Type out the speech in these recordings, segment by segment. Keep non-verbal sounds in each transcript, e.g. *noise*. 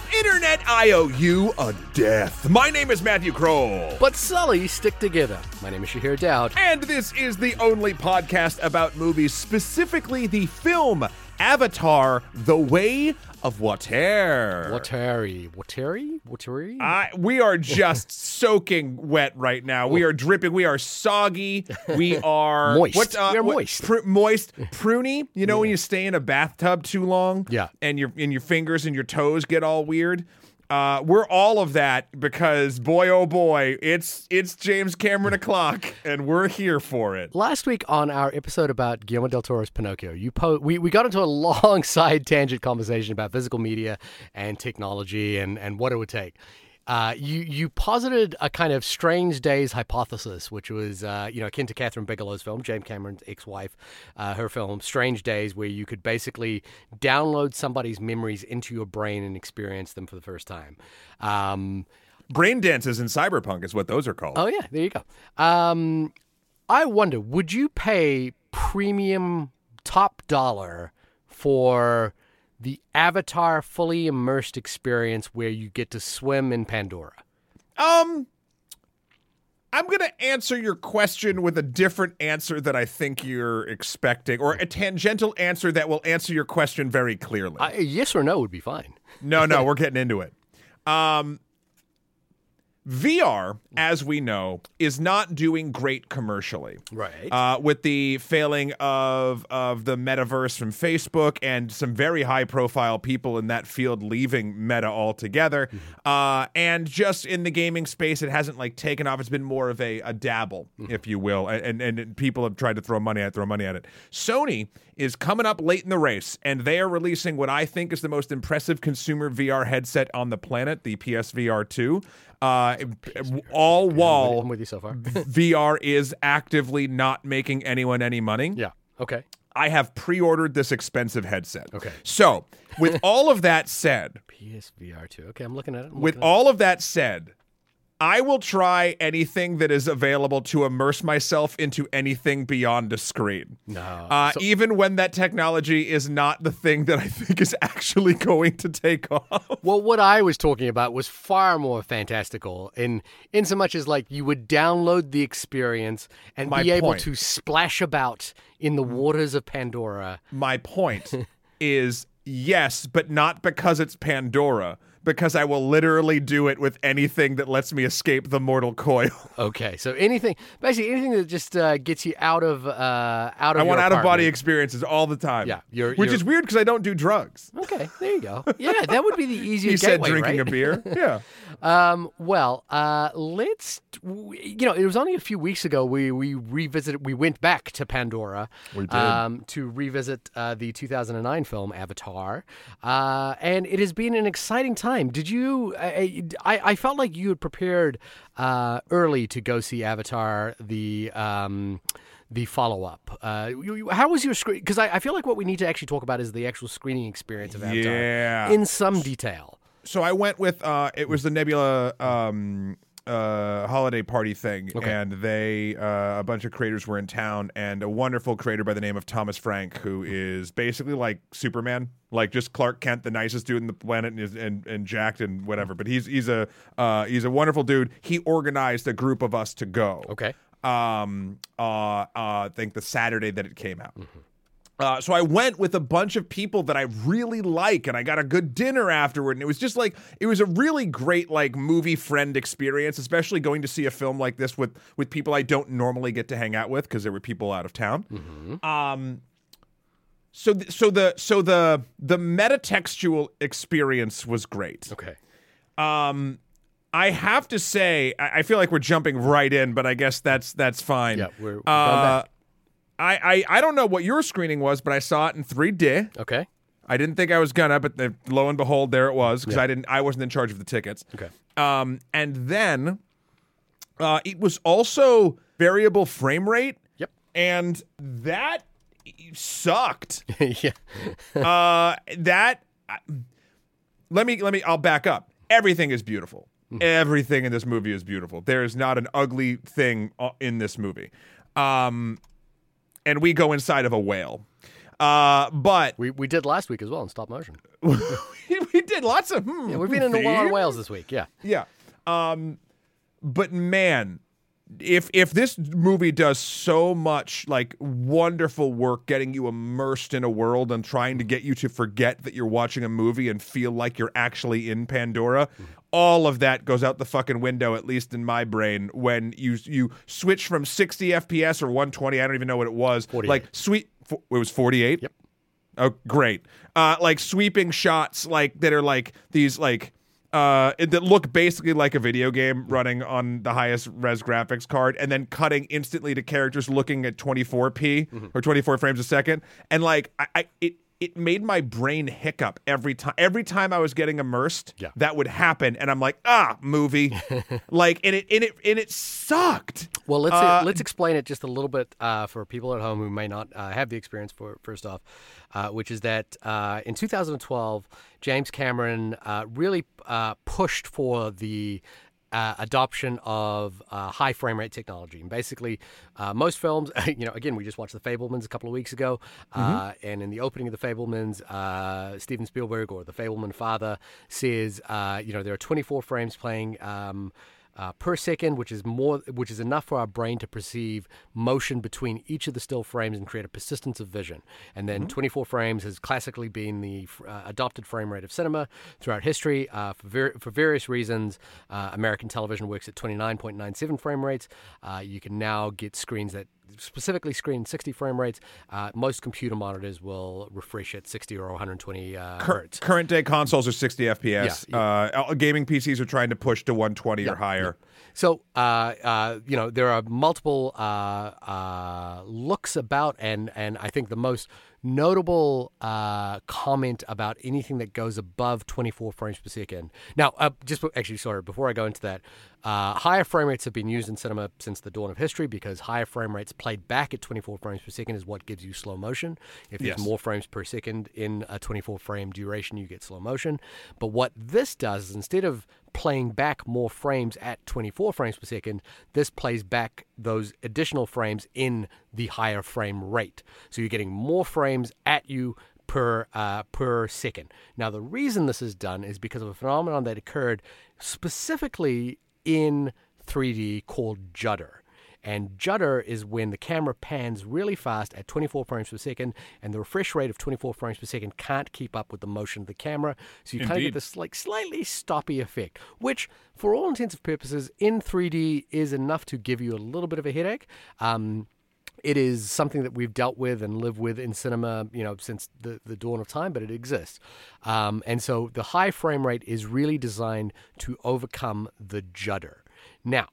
up, Internet? IOU a death. My name is Matthew Kroll. But Sully stick together. My name is Shahir Daud. And this is the only podcast about movies, specifically the film Avatar The Way of Water. Wateri. Wateri? Wateri? I, we are just *laughs* soaking wet right now. We are dripping. We are soggy. We *laughs* are Moist. Uh, we are what- moist. pr- moist, pruny. You know when you stay in a bathtub too long, Yeah. and your and your fingers and your toes get all weird. Uh, we're all of that because boy, oh boy, it's it's James Cameron o'clock, and we're here for it. Last week on our episode about Guillermo del Toro's Pinocchio, you po- we, we got into a *laughs* long side tangent conversation about physical media and technology and, and what it would take. Uh, you you posited a kind of strange days hypothesis, which was uh, you know akin to Kathryn Bigelow's film, James Cameron's ex-wife, uh, her film Strange Days, where you could basically download somebody's memories into your brain and experience them for the first time. Um, Brain dances in cyberpunk is what those are called. Oh yeah, there you go. Um, I wonder, would you pay premium top dollar for the Avatar fully immersed experience where you get to swim in Pandora? Um, I'm going to answer your question with a different answer that I think you're expecting, or a tangential answer that will answer your question very clearly. I, yes or no would be fine. no, no, *laughs* we're getting into it. Um, VR, as we know, is not doing great commercially. Right. Uh, with the failing of of the metaverse from Facebook and some very high profile people in that field leaving Meta altogether, uh, and just in the gaming space, it hasn't like taken off. It's been more of a, a dabble, if you will, and, and and people have tried to throw money at it, throw money at it. Sony is coming up late in the race, and they are releasing what I think is the most impressive consumer VR headset on the planet, the PSVR two. Uh, Uh, all wall I'm with you so far. VR is actively not making anyone any money. yeah. Okay. I have pre-ordered this expensive headset. Okay. So, with all of that said, *laughs* PSVR two. Okay, I'm looking at it. I'm with all of that said, I will try anything that is available to immerse myself into anything beyond a screen. no. Uh, So- even when that technology is not the thing that I think is actually *laughs* going to take off. Well, what I was talking about was far more fantastical in in so much as like you would download the experience and My be able to splash about in the waters of Pandora. My point *laughs* is yes, but not because it's Pandora, because I will literally do it with anything that lets me escape the mortal coil. *laughs* Okay, so anything, basically anything that just uh, gets you out of uh, out of. I want out of body experiences all the time. Yeah, you're- which you're- is weird because I don't do drugs. Okay, there you go. Yeah, that would be the *laughs* easiest. He said drinking right? a beer. *laughs* Yeah. Um, well, uh, let's. You know, it was only a few weeks ago we we revisited. We went back to Pandora. We did. Um, to revisit uh, the 2009 film Avatar, uh, and it has been an exciting time. Did you? I, I, I felt like you had prepared uh, early to go see Avatar. The um, the follow up. Uh, you- you- how was your screen? Because I, I feel like what we need to actually talk about is the actual screening experience of Avatar Yeah. in some detail. so I went with uh it was the Nebula um uh holiday party thing and they uh, a bunch of creators were in town and a wonderful creator by the name of Thomas Frank who is basically like Superman like just Clark Kent the nicest dude in the planet and is and, and jacked and whatever but he's he's a uh he's a wonderful dude. He organized a group of us to go. Okay. um uh uh I think the Saturday that it came out Uh, so I went with a bunch of people that I really like, and I got a good dinner afterward. And it was just like it was a really great like movie friend experience, especially going to see a film like this with with people I don't normally get to hang out with because there were people out of town. Um, so th- so the so the the metatextual experience was great. Okay. Um, I have to say, I, I feel like we're jumping right in, but I guess that's that's fine. Yeah, we're, we're Uh. I, I I don't know what your screening was, but I saw it in 3D. Okay. I didn't think I was gonna, but the, lo and behold, there it was because I didn't. I wasn't in charge of the tickets. Okay. Um, and then uh, it was also variable frame rate. Yep. And that sucked. *laughs* yeah. *laughs* uh, that let me let me. I'll back up. Everything is beautiful. Everything in this movie is beautiful. There is not an ugly thing uh, in this movie. Um, and we go inside of a whale. Uh, but We, we did last week as well in stop motion. *laughs* we did lots of. Hmm, Yeah, we've been in a Wild theme. Wales this week. Yeah. Yeah. Um, but man, if if this movie does so much like wonderful work getting you immersed in a world and trying to get you to forget that you're watching a movie and feel like you're actually in Pandora, all of that goes out the fucking window at least in my brain when you you switch from 60 FPS or 120, I don't even know what it was. 48. Like sweet it was 48. Yep. Oh, great. Uh, like sweeping shots, like that are like these like uh that look basically like a video game running on the highest res graphics card, and then cutting instantly to characters looking at 24p Mm-hmm. or 24 frames a second, and like I, I it. It made my brain hiccup every time. Every time I was getting immersed, Yeah. that would happen, and I'm like, ah, movie, *laughs* like, and it, and it, and it sucked. Well, let's Uh, let's explain it just a little bit uh, for people at home who may not uh, have the experience. For first off, uh, which is that uh, in 2012, James Cameron uh, really uh, pushed for the. Uh, adoption of uh, high frame rate technology, and basically, uh, most films, *laughs* you know, again, we just watched The Fabelmans a couple of weeks ago, uh, and in the opening of The Fabelmans, uh, Steven Spielberg or the Fabelman father says, uh, you know, there are 24 frames playing. Um, uh, per second, which is more, which is enough for our brain to perceive motion between each of the still frames and create a persistence of vision. And then 24 frames has classically been the uh, adopted frame rate of cinema throughout history. Uh, for, ver- for various reasons, uh, American television works at 29.97 frame rates. Uh, you can now get screens that specifically screen 60 frame rates. Uh, most computer monitors will refresh at 60 or 120 uh, hertz. Current day consoles are 60 FPS. Uh, gaming PCs are trying to push to 120 or higher. So, uh, uh, you know, there are multiple uh, uh, looks about, and and I think the most notable uh, comment about anything that goes above 24 frames per second. Now, uh, just actually, sorry, before I go into that, uh, higher frame rates have been used in cinema since the dawn of history because higher frame rates played back at 24 frames per second is what gives you slow motion. If there's Yes. more frames per second in a 24 frame duration, you get slow motion. But what this does is instead of playing back more frames at 24 frames per second, this plays back those additional frames in the higher frame rate. So you're getting more frames at you per uh, per second. Now the reason this is done is because of a phenomenon that occurred specifically in 3D called judder. And judder is when the camera pans really fast at 24 frames per second, and the refresh rate of 24 frames per second can't keep up with the motion of the camera. So you kind of get this like slightly stoppy effect, which, for all intents and purposes, in 3D is enough to give you a little bit of a headache. Um, it is something that we've dealt with and lived with in cinema, you know, since the, the dawn of time, but it exists. Um, and so the high frame rate is really designed to overcome the judder. Now,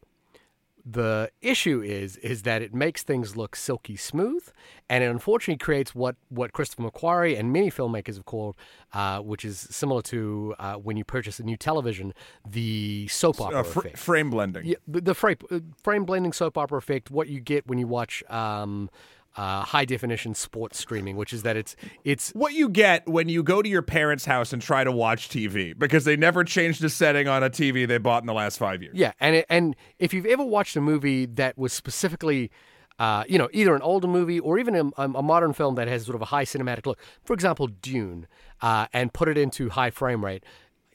the issue is is that it makes things look silky smooth, and it unfortunately creates what what Christopher McQuarrie and many filmmakers have called, uh, which is similar to uh, when you purchase a new television, the soap opera Uh, fr- effect. frame blending. Yeah, the, the frame, uh, frame blending soap opera effect. What you get when you watch um, uh, high definition sports streaming, which is that it's it's What you get when you go to your parents' house and try to watch TV because they never changed the setting on a TV they bought in the last five years. yeah, and it, and if you've ever watched a movie that was specifically. Uh, you know, either an older movie or even a, a modern film that has sort of a high cinematic look. For example, Dune, uh, and put it into high frame rate.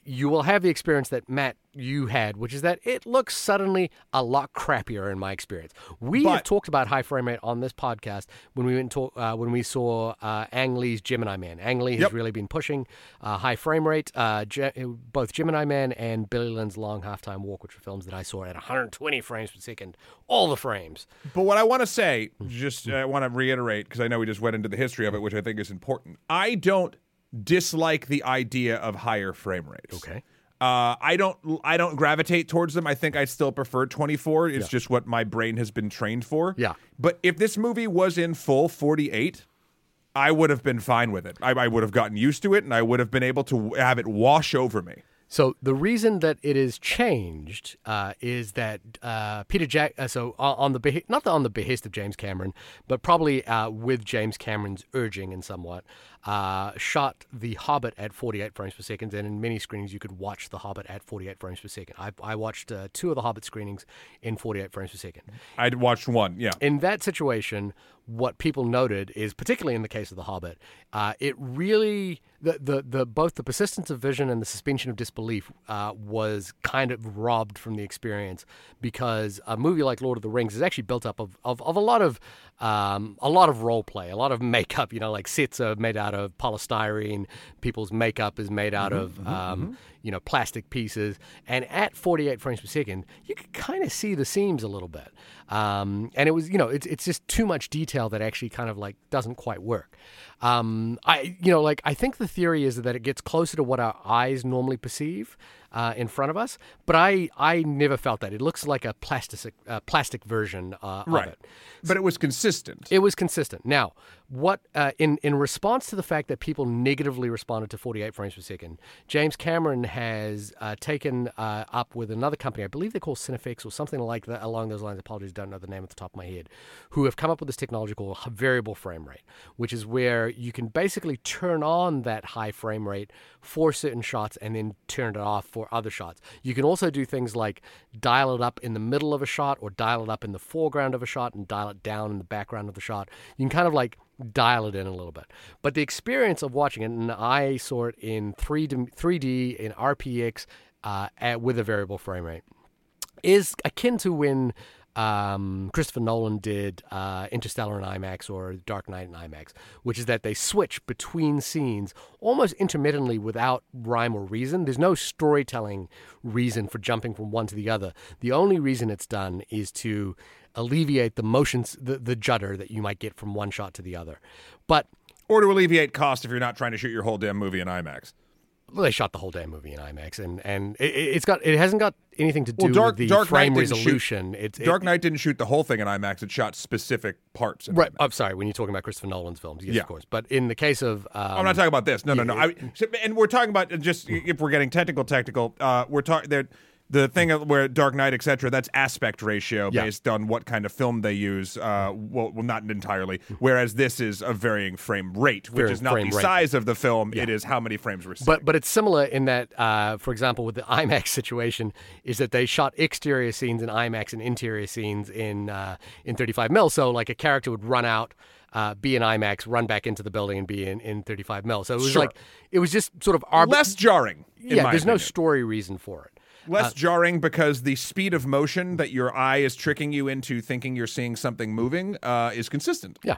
You will have the experience that Matt you had, which is that it looks suddenly a lot crappier in my experience. We have talked about high frame rate on this podcast when we went talk, uh, when we saw uh, Ang Lee's Gemini Man. Ang Lee has Yep. really been pushing uh, high frame rate. Uh, Ge- both Gemini Man and Billy Lynn's Long Halftime Walk, which were films that I saw at 120 frames per second, all the frames. But what I want to say, just uh, I want to reiterate because I know we just went into the history of it, which I think is important. I don't dislike the idea of higher frame rates. Okay. Uh, I don't. I don't gravitate towards them. I think I still prefer 24. It's just what my brain has been trained for. Yeah. But if this movie was in full 48, I would have been fine with it. I, I would have gotten used to it, and I would have been able to have it wash over me. So the reason that it is changed uh, is that uh, Peter Jack. Uh, so on, the beh- not on the behest of James Cameron, but probably uh, with James Cameron's urging and somewhat. Uh, shot The Hobbit at 48 frames per second, and in many screenings you could watch The Hobbit at 48 frames per second. I, I watched uh, two of The Hobbit screenings in 48 frames per second. I'd watched one. Yeah. In that situation, what people noted is, particularly in the case of The Hobbit, uh, it really the, the the both the persistence of vision and the suspension of disbelief uh, was kind of robbed from the experience because a movie like Lord of the Rings is actually built up of, of, of a lot of um, a lot of role play, a lot of *laughs* makeup. You know, like sets are made out of polystyrene, people's makeup is made out of um, you know plastic pieces, and at 48 frames per second, you can kind of see the seams a little bit. Um, and it was you know it's it's just too much detail that actually kind of like doesn't quite work. Um, I you know like I think the theory is that it gets closer to what our eyes normally perceive uh, in front of us, but I I never felt that. It looks like a plastic uh, plastic version uh, Right. of it. But it was consistent. It was consistent. Now, what uh, in in response to the fact that people negatively responded to 48 frames per second, James Cameron has uh, taken uh, up with another company, I believe they're called Cinefix or something like that along those lines. Apologies, don't know the name at the top of my head. Who have come up with this technology called variable frame rate, which is where you can basically turn on that high frame rate for certain shots and then turn it off for other shots. You can also do things like dial it up in the middle of a shot or dial it up in the foreground of a shot and dial it down in the background of the shot. You can kind of like dial it in a little bit. But the experience of watching it, and I saw it in 3D, 3D in RPX uh, at, with a variable frame rate, is akin to when um, Christopher Nolan did uh, Interstellar in IMAX or Dark Knight in IMAX, which is that they switch between scenes almost intermittently without rhyme or reason. There's no storytelling reason for jumping from one to the other. The only reason it's done is to alleviate the motions, the, the judder that you might get from one shot to the other. But or to alleviate cost if you're not trying to shoot your whole damn movie in IMAX. well, they shot the whole damn movie in IMAX, and and it, it's got it hasn't got anything to do Well, Dark- with the Dark Knight frame shoot- resolution. It's it- Dark Knight didn't shoot the whole thing in IMAX. It shot specific parts. In Right. IMAX. I'm sorry. When you're talking about Christopher Nolan's films, yes, Yeah. of course. But in the case of, um, I'm not talking about this. No, no, no. I, and we're talking about just if we're getting technical, technical. Uh, we're talking there. The thing where Dark Knight, etc. That's aspect ratio Yeah. based on what kind of film they use. Uh, well, well, not entirely. Whereas this is a varying frame rate, which Varying is not the rate. size of the film. It is how many frames we're seeing. but but it's similar in that, uh, for example, with the *laughs* IMAX situation, is that they shot exterior scenes in IMAX and interior scenes in uh, in 35 mil. So like a character would run out. Uh, be in IMAX, run back into the building, and be in, in 35 mil. So it was Sure. like it was just sort of arbit- less jarring. in Yeah, my there's no story reason for it. Less jarring because the speed of motion that your eye is tricking you into thinking you're seeing something moving uh, is consistent. Yeah.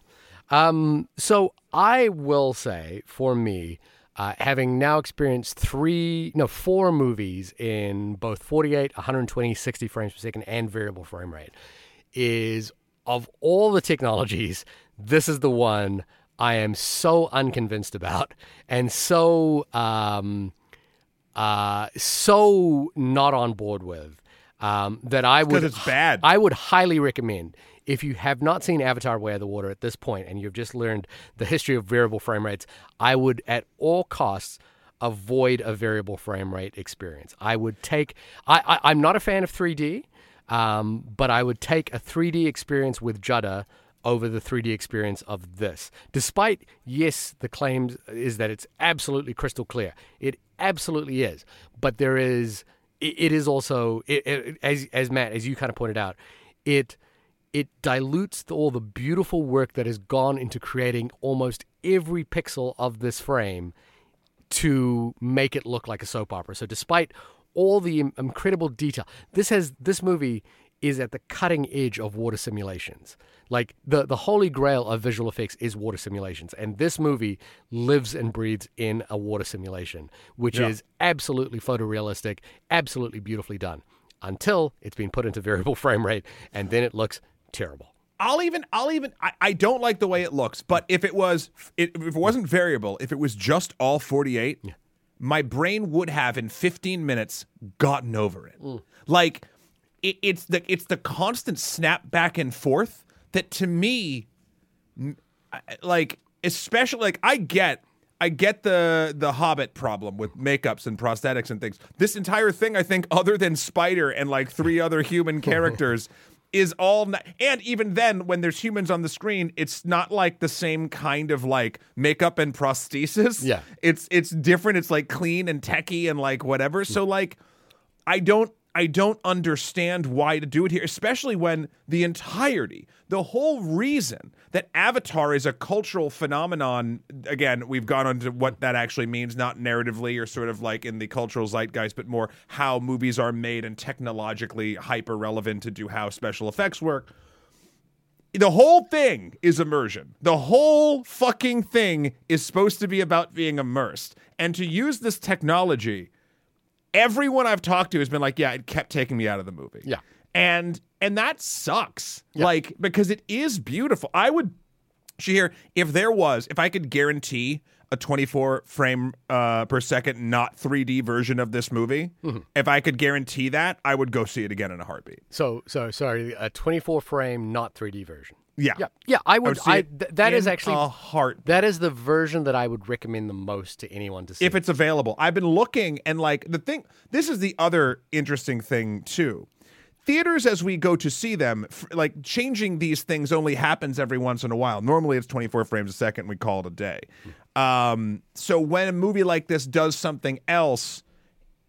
Um, so I will say, for me, uh, having now experienced three, no, four movies in both 48, 120, 60 frames per second, and variable frame rate, is of all the technologies, this is the one I am so unconvinced about and so um, uh, so not on board with um, that I would it's bad. I would highly recommend if you have not seen Avatar: Way of the Water at this point and you've just learned the history of variable frame rates, I would at all costs avoid a variable frame rate experience. I would take. I, I I'm not a fan of 3D, um, but I would take a 3D experience with judder over the 3D experience of this. Despite, yes, the claim is that it's absolutely crystal clear. It absolutely is. But there is, it, it is also, it, it, as, as Matt, as you kind of pointed out, it, it dilutes the, all the beautiful work that has gone into creating almost every pixel of this frame to make it look like a soap opera. So despite all the incredible detail, this has this movie is at the cutting edge of water simulations. Like the the holy grail of visual effects is water simulations, and this movie lives and breathes in a water simulation, which Yeah. is absolutely photorealistic, absolutely beautifully done. Until it's been put into variable *laughs* frame rate, and then it looks terrible. I'll even I'll even I, I don't like the way it looks, but if it was it, if it wasn't variable, if it was just all 48, my brain would have in 15 minutes gotten over it. Mm. Like it, it's the it's the constant snap back and forth that to me like especially like I get I get the the Hobbit problem with makeups and prosthetics and things. This entire thing, I think, other than Spider and like three other human characters, *laughs* is all and even then when there's humans on the screen it's not like the same kind of like makeup and prosthesis Yeah. it's it's different it's like clean and techy and like whatever so like i don't i don't understand why to do it here especially when the entirety the whole reason that avatar is a cultural phenomenon again we've gone on to what that actually means not narratively or sort of like in the cultural zeitgeist but more how movies are made and technologically hyper relevant to do how special effects work the whole thing is immersion. The whole fucking thing is supposed to be about being immersed. And to use this technology, everyone I've talked to has been like, yeah, it kept taking me out of the movie. Yeah. And and that sucks. Like because it is beautiful. I would Shahir, if there was, if I could guarantee a 24 frame uh, per second, not 3D version of this movie, Mm-hmm. if I could guarantee that, I would go see it again in a heartbeat. So, so sorry, a 24 frame, not 3D version. Yeah. Yeah, yeah, I I would. would see I, th- that is actually a heart. that is the version that I would recommend the most to anyone to see. if it's available. I've been looking and like the thing this is the other interesting thing too. Theaters as we go to see them f- like changing these things only happens every once in a while. Normally it's 24 frames a second we call it a day. Um so when a movie like this does something else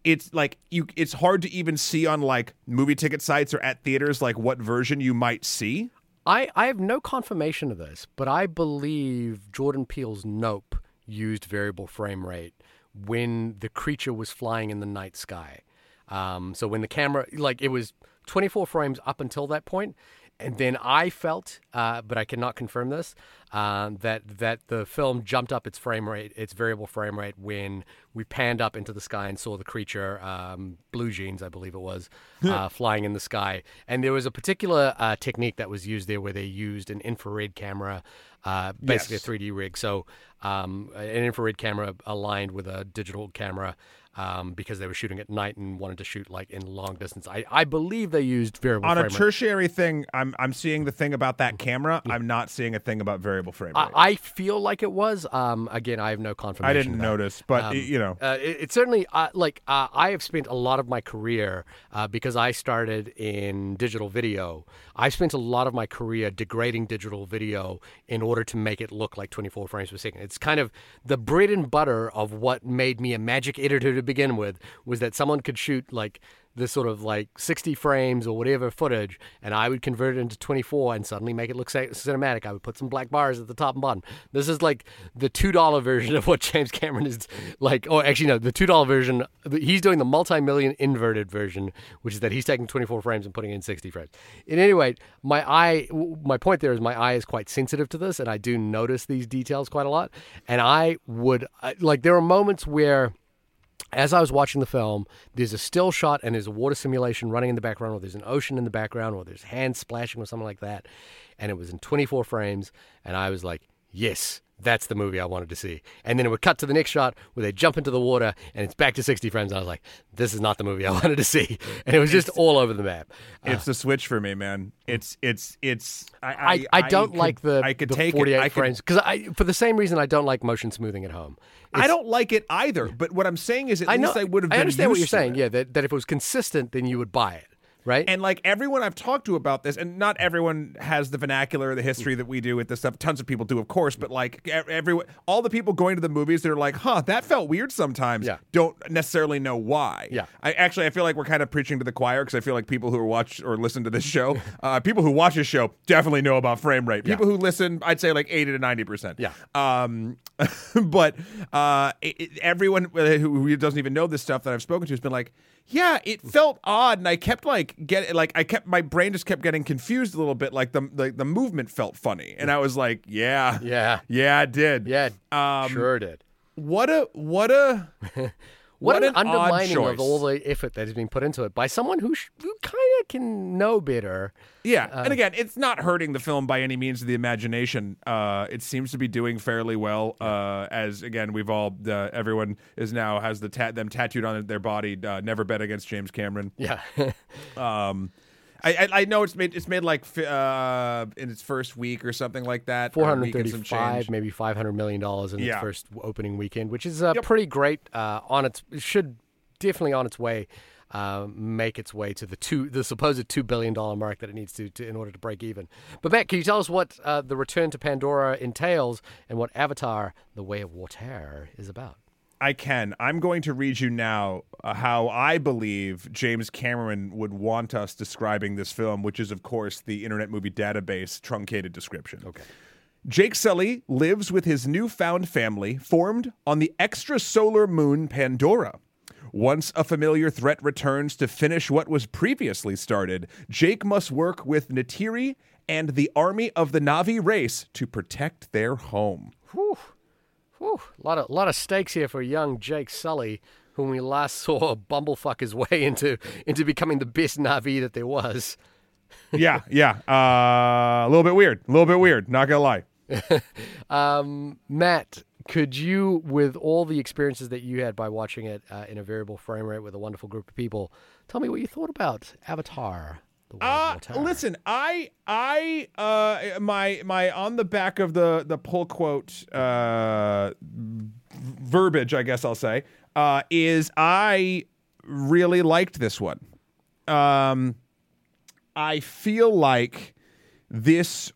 it's like you it's hard to even see on like movie ticket sites or at theaters like what version you might see. I, I have no confirmation of this, but I believe Jordan Peele's Nope used variable frame rate when the creature was flying in the night sky. Um, so when the camera, like it was 24 frames up until that point, and then I felt, uh, but I cannot confirm this, um, that that the film jumped up its frame rate, its variable frame rate, when we panned up into the sky and saw the creature, um, Blue Jeans, I believe it was, *laughs* uh, flying in the sky. And there was a particular uh, technique that was used there where they used an infrared camera, uh, basically Yes. a 3D rig. So um, an infrared camera aligned with a digital camera. Um, because they were shooting at night and wanted to shoot like in long distance. I, I believe they used variable frame. On a rate. tertiary thing, I'm I'm seeing the thing about that camera. I'm not seeing a thing about variable frame rate. I, I feel like it was. Um, again, I have no confirmation. I didn't notice, but Um, you know, Uh, it, it's certainly uh, like uh, I have spent a lot of my career uh, because I started in digital video. I spent a lot of my career degrading digital video in order to make it look like 24 frames per second. It's kind of the bread and butter of what made me a magic editor to begin with was that someone could shoot like this sort of like 60 frames or whatever footage, and I would convert it into 24 and suddenly make it look cinematic. I would put some black bars at the top and bottom. This is like the $2 version of what James Cameron is like. Oh, actually, no, the $2 version, he's doing the multi million inverted version, which is that he's taking 24 frames and putting in 60 frames. In any way, my eye, my point there is my eye is quite sensitive to this, and I do notice these details quite a lot. And I would, like, there are moments where as I was watching the film, there's a still shot and there's a water simulation running in the background, or there's an ocean in the background, or there's hands splashing or something like that. And it was in 24 frames, and I was like, yes, that's the movie I wanted to see. And then it would cut to the next shot where they jump into the water and it's back to 60 frames. And I was like, this is not the movie I *laughs* wanted to see. And it was just all over the map. Uh, it's the switch for me, man. It's it's it's. I I, I don't could- like the, I could the take 48 it. I could, frames because I for the same reason I don't like motion smoothing at home. I don't like it either. But what I'm saying is, at I know least I would have. I understand what you're saying. it. Yeah, that, that if it was consistent, then you would buy it, right? And like everyone I've talked to about this, and not everyone has the vernacular, the history that we do with this stuff. Tons of people do, of course, but like everyone, all the people going to the movies, they're like, "Huh, that felt weird." Sometimes, Yeah. don't necessarily know why. Yeah. I actually I feel like we're kind of preaching to the choir because I feel like people who are watch or listen to this show, *laughs* uh, people who watch this show definitely know about frame rate. People who listen, I'd say like eighty to ninety percent. Yeah. Um, *laughs* but uh, it, it- everyone who, who doesn't even know this stuff that I've spoken to has been like, yeah, it felt odd, and I kept like get like I kept my brain just kept getting confused a little bit. Like the the, the movement felt funny, and I was like, yeah, Yeah. yeah, it did. yeah, Um, sure did. What a what a *laughs* What, an, odd undermining of all the effort that has been put into it by someone who, sh- who kind of can know better. Yeah, Uh, and again, it's not hurting the film by any means of the imagination. Uh, it seems to be doing fairly well. Uh, as again, we've all uh, everyone is now has the tat them tattooed on their body. Uh, Never bet against James Cameron. Yeah. *laughs* Um, I, I I know it's made it's made like uh, in its first week or something like that. Four hundred week and some thirty-five, maybe five hundred million dollars in Yeah. its first opening weekend, which is uh, Yep. pretty great. Uh, on its it should definitely on its way uh, make its way to the two, the supposed two billion dollar mark that it needs to, to in order to break even. But Matt, can you tell us what uh, the return to Pandora entails and what Avatar: The Way of Water is about? I can. I'm going to read you now uh, how I believe James Cameron would want us describing this film, which is, of course, the Internet Movie Database truncated description. Okay. Jake Sully lives with his newfound family formed on the extrasolar moon Pandora. Once a familiar threat returns to finish what was previously started, Jake must work with Neytiri and the army of the Na'vi race to protect their home. Whew. Whew. A lot of, lot of stakes here for young Jake Sully, whom we last *laughs* saw bumblefuck his way into, into becoming the best Na'vi that there was. *laughs* yeah, yeah. Uh, a little bit weird. A little bit weird. Not gonna lie. *laughs* um, Matt, could you, with all the experiences that you had by watching it uh, in a variable frame rate with a wonderful group of people, tell me what you thought about Avatar? Uh, listen, I, I, uh, my, my, on the back of the the pull quote, uh, verbiage, I guess I'll say, uh, is I really liked this one. Um, I feel like this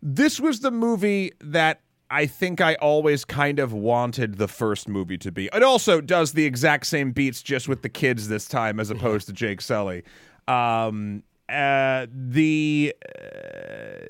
this was the movie that I think I always kind of wanted the first movie to be. It also does the exact same beats just with the kids this time as opposed to Jake Sully. Um, uh, the uh,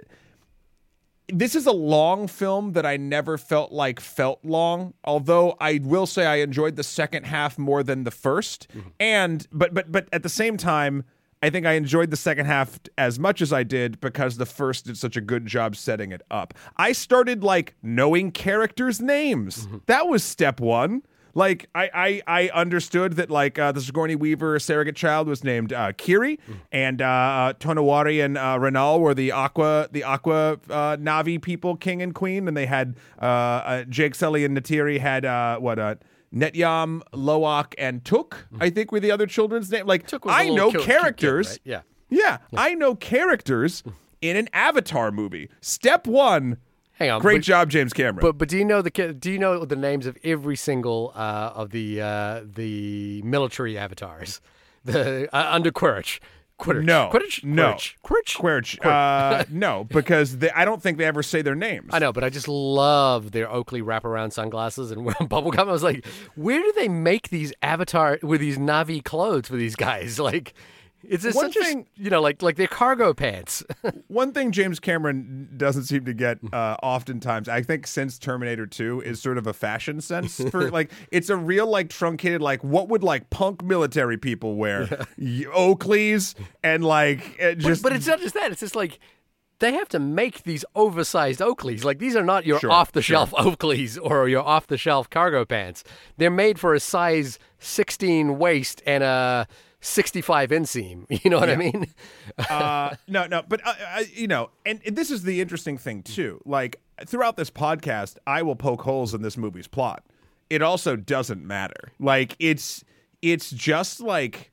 this is a long film that I never felt like felt long. Although I will say I enjoyed the second half more than the 1st mm-hmm. and but but but at the same time I think I enjoyed the second half as much as I did because the first did such a good job setting it up. I started like knowing characters' names. Mm-hmm. That was step one. Like I, I, I understood that like uh, the Sigourney Weaver surrogate child was named uh, Kiri, mm-hmm. and uh, uh, Tonowari and uh, Ronal were the Aqua, the Aqua uh, Na'vi people, king and queen, and they had uh, uh, Jake Sully and Neytiri had uh, what uh, Neteyam, Lo'ak, and Tuk. I mm-hmm. think were the other children's name. Like I know characters. Kid, right? yeah. yeah. yeah. I know characters in an Avatar movie. Step one. Hang on. Great but, job, James Cameron. But but do you know the do you know the names of every single uh, of the uh, the military avatars? *laughs* The uh, under Quaritch. Quidditch. No, Quidditch. No, Quidditch. Quidditch. Uh, *laughs* no, because they, I don't think they ever say their names. I know, but I just love their Oakley wraparound sunglasses and *laughs* bubblegum. I was like, where do they make these avatar with these Na'vi clothes for these guys? Like, it's just one such thing, a, you know, like like their cargo pants. *laughs* one thing James Cameron doesn't seem to get uh, oftentimes, I think, since Terminator Two, is sort of a fashion sense *laughs* for like it's a real like truncated like what would like punk military people wear, yeah. Oakleys and like just. But, but, it's not just that; it's just like they have to make these oversized Oakleys. Like these are not your sure, off the shelf sure. Oakleys or your off the shelf cargo pants. They're made for a size 16 waist and a 65 inseam. *laughs* You know what yeah. I mean? uh, *laughs* no, no, but uh, uh, you know, and, and this is the interesting thing too. Like throughout this podcast, I will poke holes in this movie's plot. It also doesn't matter. Like it's it's just like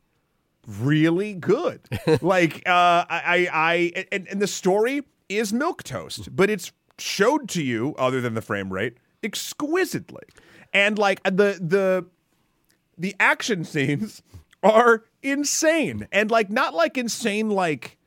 really good. *laughs* like uh, I I and, and the story is milk toast, but it's showed to you other than the frame rate exquisitely, and like the the the action scenes are insane. And like not like insane like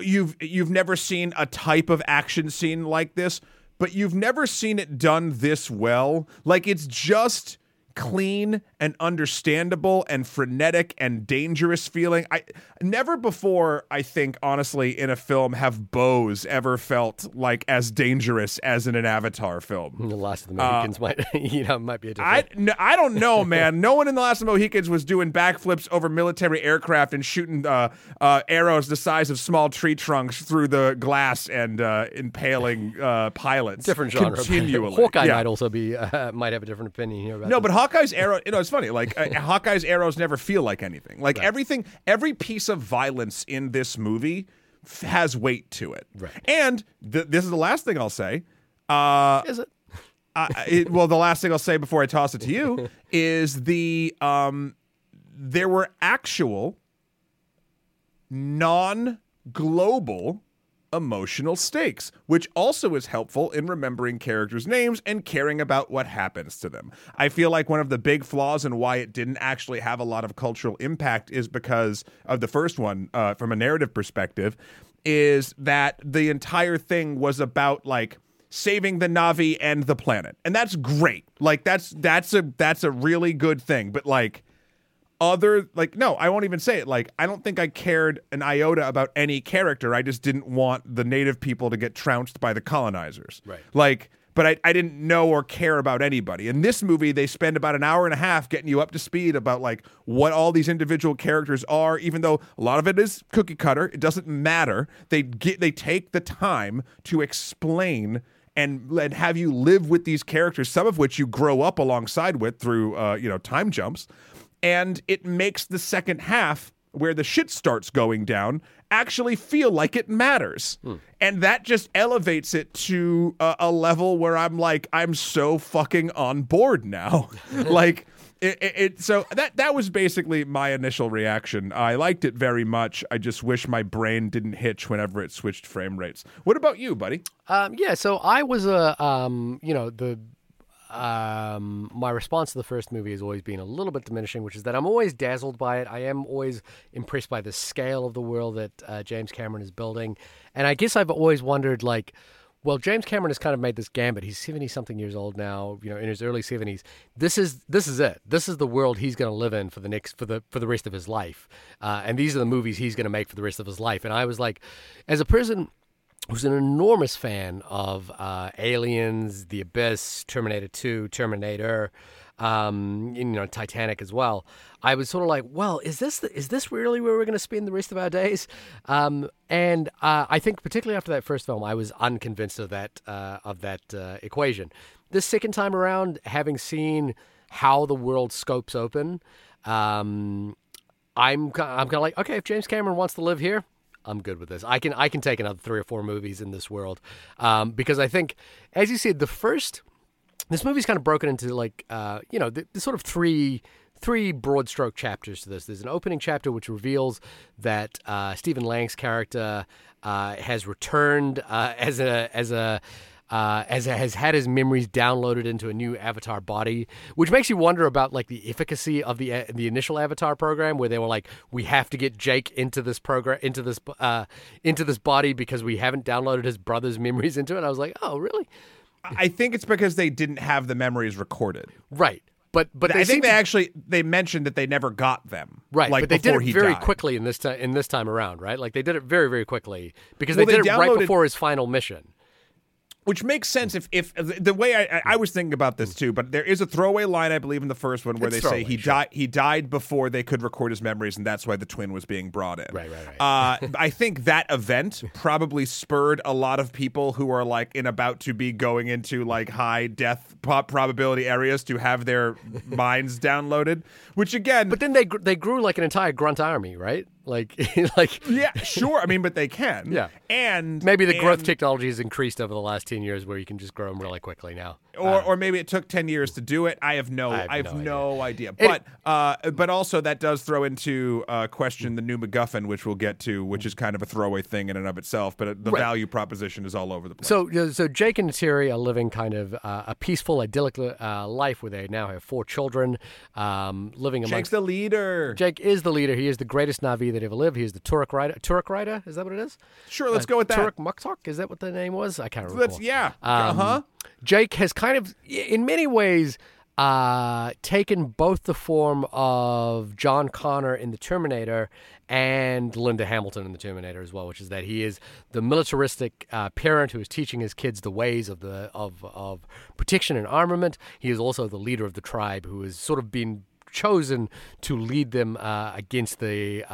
you've you've never seen a type of action scene like this but you've never seen it done this well. Like it's just clean and understandable and frenetic and dangerous feeling. I never before, I think, honestly, in a film have bows ever felt like as dangerous as in an Avatar film. The Last of the Mohicans uh, might, *laughs* you know, might be a different. I, no, I don't know, man. no one in the Last of the Mohicans was doing backflips over military aircraft and shooting uh, uh, arrows the size of small tree trunks through the glass and uh, impaling uh, pilots. Different genre. Continually. Hawkeye yeah. might also be uh, *laughs* might have a different opinion here about. No, this. but Hawkeye's arrow. You know, it's funny. Like uh, *laughs* Hawkeye's arrows never feel like anything. Like right. everything, every piece of violence in this movie f- has weight to it. Right. And th- this is the last thing I'll say. Uh, is it? *laughs* uh, it? Well, the last thing I'll say before I toss it to you *laughs* is the um, there were actual non-global emotional stakes, which also is helpful in remembering characters' names and caring about what happens to them. I feel like one of the big flaws in why it didn't actually have a lot of cultural impact is because of the first one, uh, from a narrative perspective, is that the entire thing was about like saving the Na'vi and the planet. And that's great. Like that's that's a that's a really good thing. But like other like no, I won't even say it. Like I don't think I cared an iota about any character. I just didn't want the native people to get trounced by the colonizers. Right. Like but I, I didn't know or care about anybody. In this movie, they spend about an hour and a half getting you up to speed about like what all these individual characters are, even though a lot of it is cookie cutter. It doesn't matter. They get they take the time to explain and, and have you live with these characters, some of which you grow up alongside with through uh, you know time jumps, and it makes the second half where the shit starts going down actually feel like it matters. And that just elevates it to a, a level where I'm like, I'm so fucking on board now. *laughs* *laughs* like, it, it, it- so that that was basically my initial reaction. I liked it very much. I just wish my brain didn't hitch whenever it switched frame rates. What about you, buddy? Um, yeah, so I was a, um, you know, the um, my response to the first movie has always been a little bit diminishing, which is that I'm always dazzled by it. I am always impressed by the scale of the world that uh, James Cameron is building, and I guess I've always wondered, like, well, James Cameron has kind of made this gambit. He's seventy something years old now, you know, in his early seventies. This is this is it. This is the world he's going to live in for the next for the for the rest of his life, uh, and these are the movies he's going to make for the rest of his life. And I was like, as a person who's an enormous fan of uh, Aliens, The Abyss, Terminator 2, Terminator, um, you know, Titanic as well. I was sort of like, well, is this the, is this really where we're going to spend the rest of our days? Um, and uh, I think particularly after that first film, I was unconvinced of that uh, of that uh, equation. This second time around, having seen how the world scopes open. Um, I'm I'm kind of like, okay, if James Cameron wants to live here, I'm good with this. I can I can take another three or four movies in this world um, because I think, as you said, the first this movie's kind of broken into like uh, you know the, the sort of three three broad stroke chapters to this. There's an opening chapter which reveals that uh, Stephen Lang's character uh, has returned uh, as a as a uh, as has had his memories downloaded into a new avatar body, which makes you wonder about like the efficacy of the uh, the initial avatar program, where they were like, we have to get Jake into this program into this uh, into this body because we haven't downloaded his brother's *laughs* memories into it. I was like, oh really? I think it's because they didn't have the memories recorded. Right. But but they I think they to- actually they mentioned that they never got them. Right, like but they did it very died. quickly in this time in this time around, right? Like they did it very very quickly because Well, they they did it right before his final mission. Which makes sense if if the way I, I- was thinking about this too, but there is a throwaway line I believe in the first one where It's they say he sure. died he died before they could record his memories, and that's why the twin was being brought in. Right, right, Uh, *laughs* I think that event probably spurred a lot of people who are like in about to be going into like high death probability areas to have their minds downloaded. Which again, But then they gr- they grew like an entire grunt army, right? Like *laughs* like yeah, sure. I mean, but they can. *laughs* Yeah. and maybe the growth technology has increased over the last 10 years where you can just grow them really quickly now. Or or maybe it took 10 years to do it i have no I i have have, no no, idea, Any- but uh but also that does throw into uh question the new macguffin which we'll get to which is kind of a throwaway thing in and of itself but uh, the Right. value proposition is all over the place So, so Jake and Neytiri are living kind of uh, a peaceful, idyllic uh, life where they now have four children, um, living jake's amongst. the leader Jake is the leader. He is the greatest Na'vi that ever lived. He is the Toruk rider. Toruk rider is that what it is? sure let's go with that Toruk Makto is that what the name was? I can't remember. let's yeah Um, uh-huh Jake has kind of, in many ways, uh, taken both the form of John Connor in The Terminator and Linda Hamilton in The Terminator as well, which is that he is the militaristic uh, parent who is teaching his kids the ways of the of of protection and armament. He is also the leader of the tribe who has sort of been chosen to lead them uh, against the.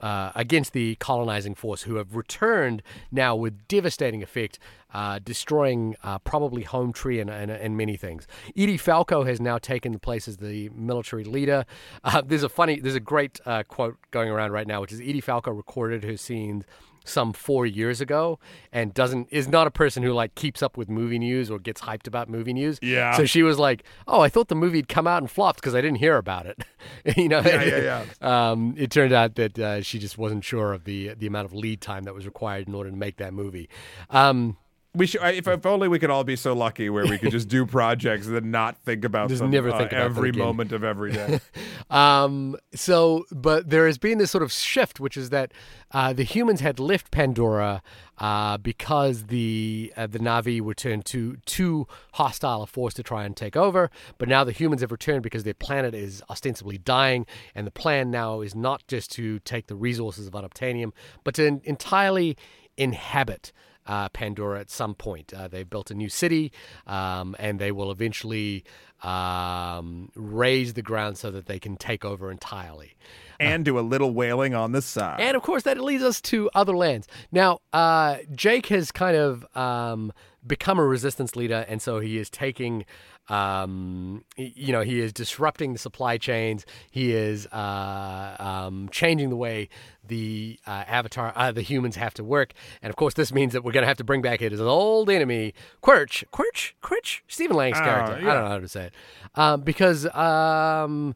Uh, against the colonizing force, who have returned now with devastating effect, uh, destroying uh, probably home tree and, and, and many things. Edie Falco has now taken the place as the military leader. Uh, there's a funny, there's a great uh, quote going around right now, which is Edie Falco recorded her scenes some four years ago and doesn't is not a person who like keeps up with movie news or gets hyped about movie news. Yeah. So she was like, "Oh, I thought the movie had come out and flopped because I didn't hear about it." *laughs* you know. Yeah, yeah, yeah. *laughs* Um, it turned out that uh, she just wasn't sure of the the amount of lead time that was required in order to make that movie. Um, We should. If, if only we could all be so lucky where we could just do *laughs* projects and then not think about Just them, never uh, about every moment of every day. *laughs* Um, so, but there has been this sort of shift, which is that uh, the humans had left Pandora uh, because the uh, the Na'vi were turned to too hostile a force to try and take over. But now the humans have returned because their planet is ostensibly dying, and the plan now is not just to take the resources of unobtainium, but to en- entirely inhabit uh, Pandora at some point. Uh, they've built a new city, um, and they will eventually um, raise the ground so that they can take over entirely. and do a little whaling on the side. And of course, that leads us to other lands. Now, uh, Jake has kind of um, become a resistance leader, and so he is taking, um, you know, he is disrupting the supply chains. He is uh, um, changing the way the uh, avatar, uh, the humans have to work. And of course, this means that we're going to have to bring back his old enemy, Quirch, Quirch, Quirch, Stephen Lang's Oh, character. yeah. I don't know how to say it, um, because. Um,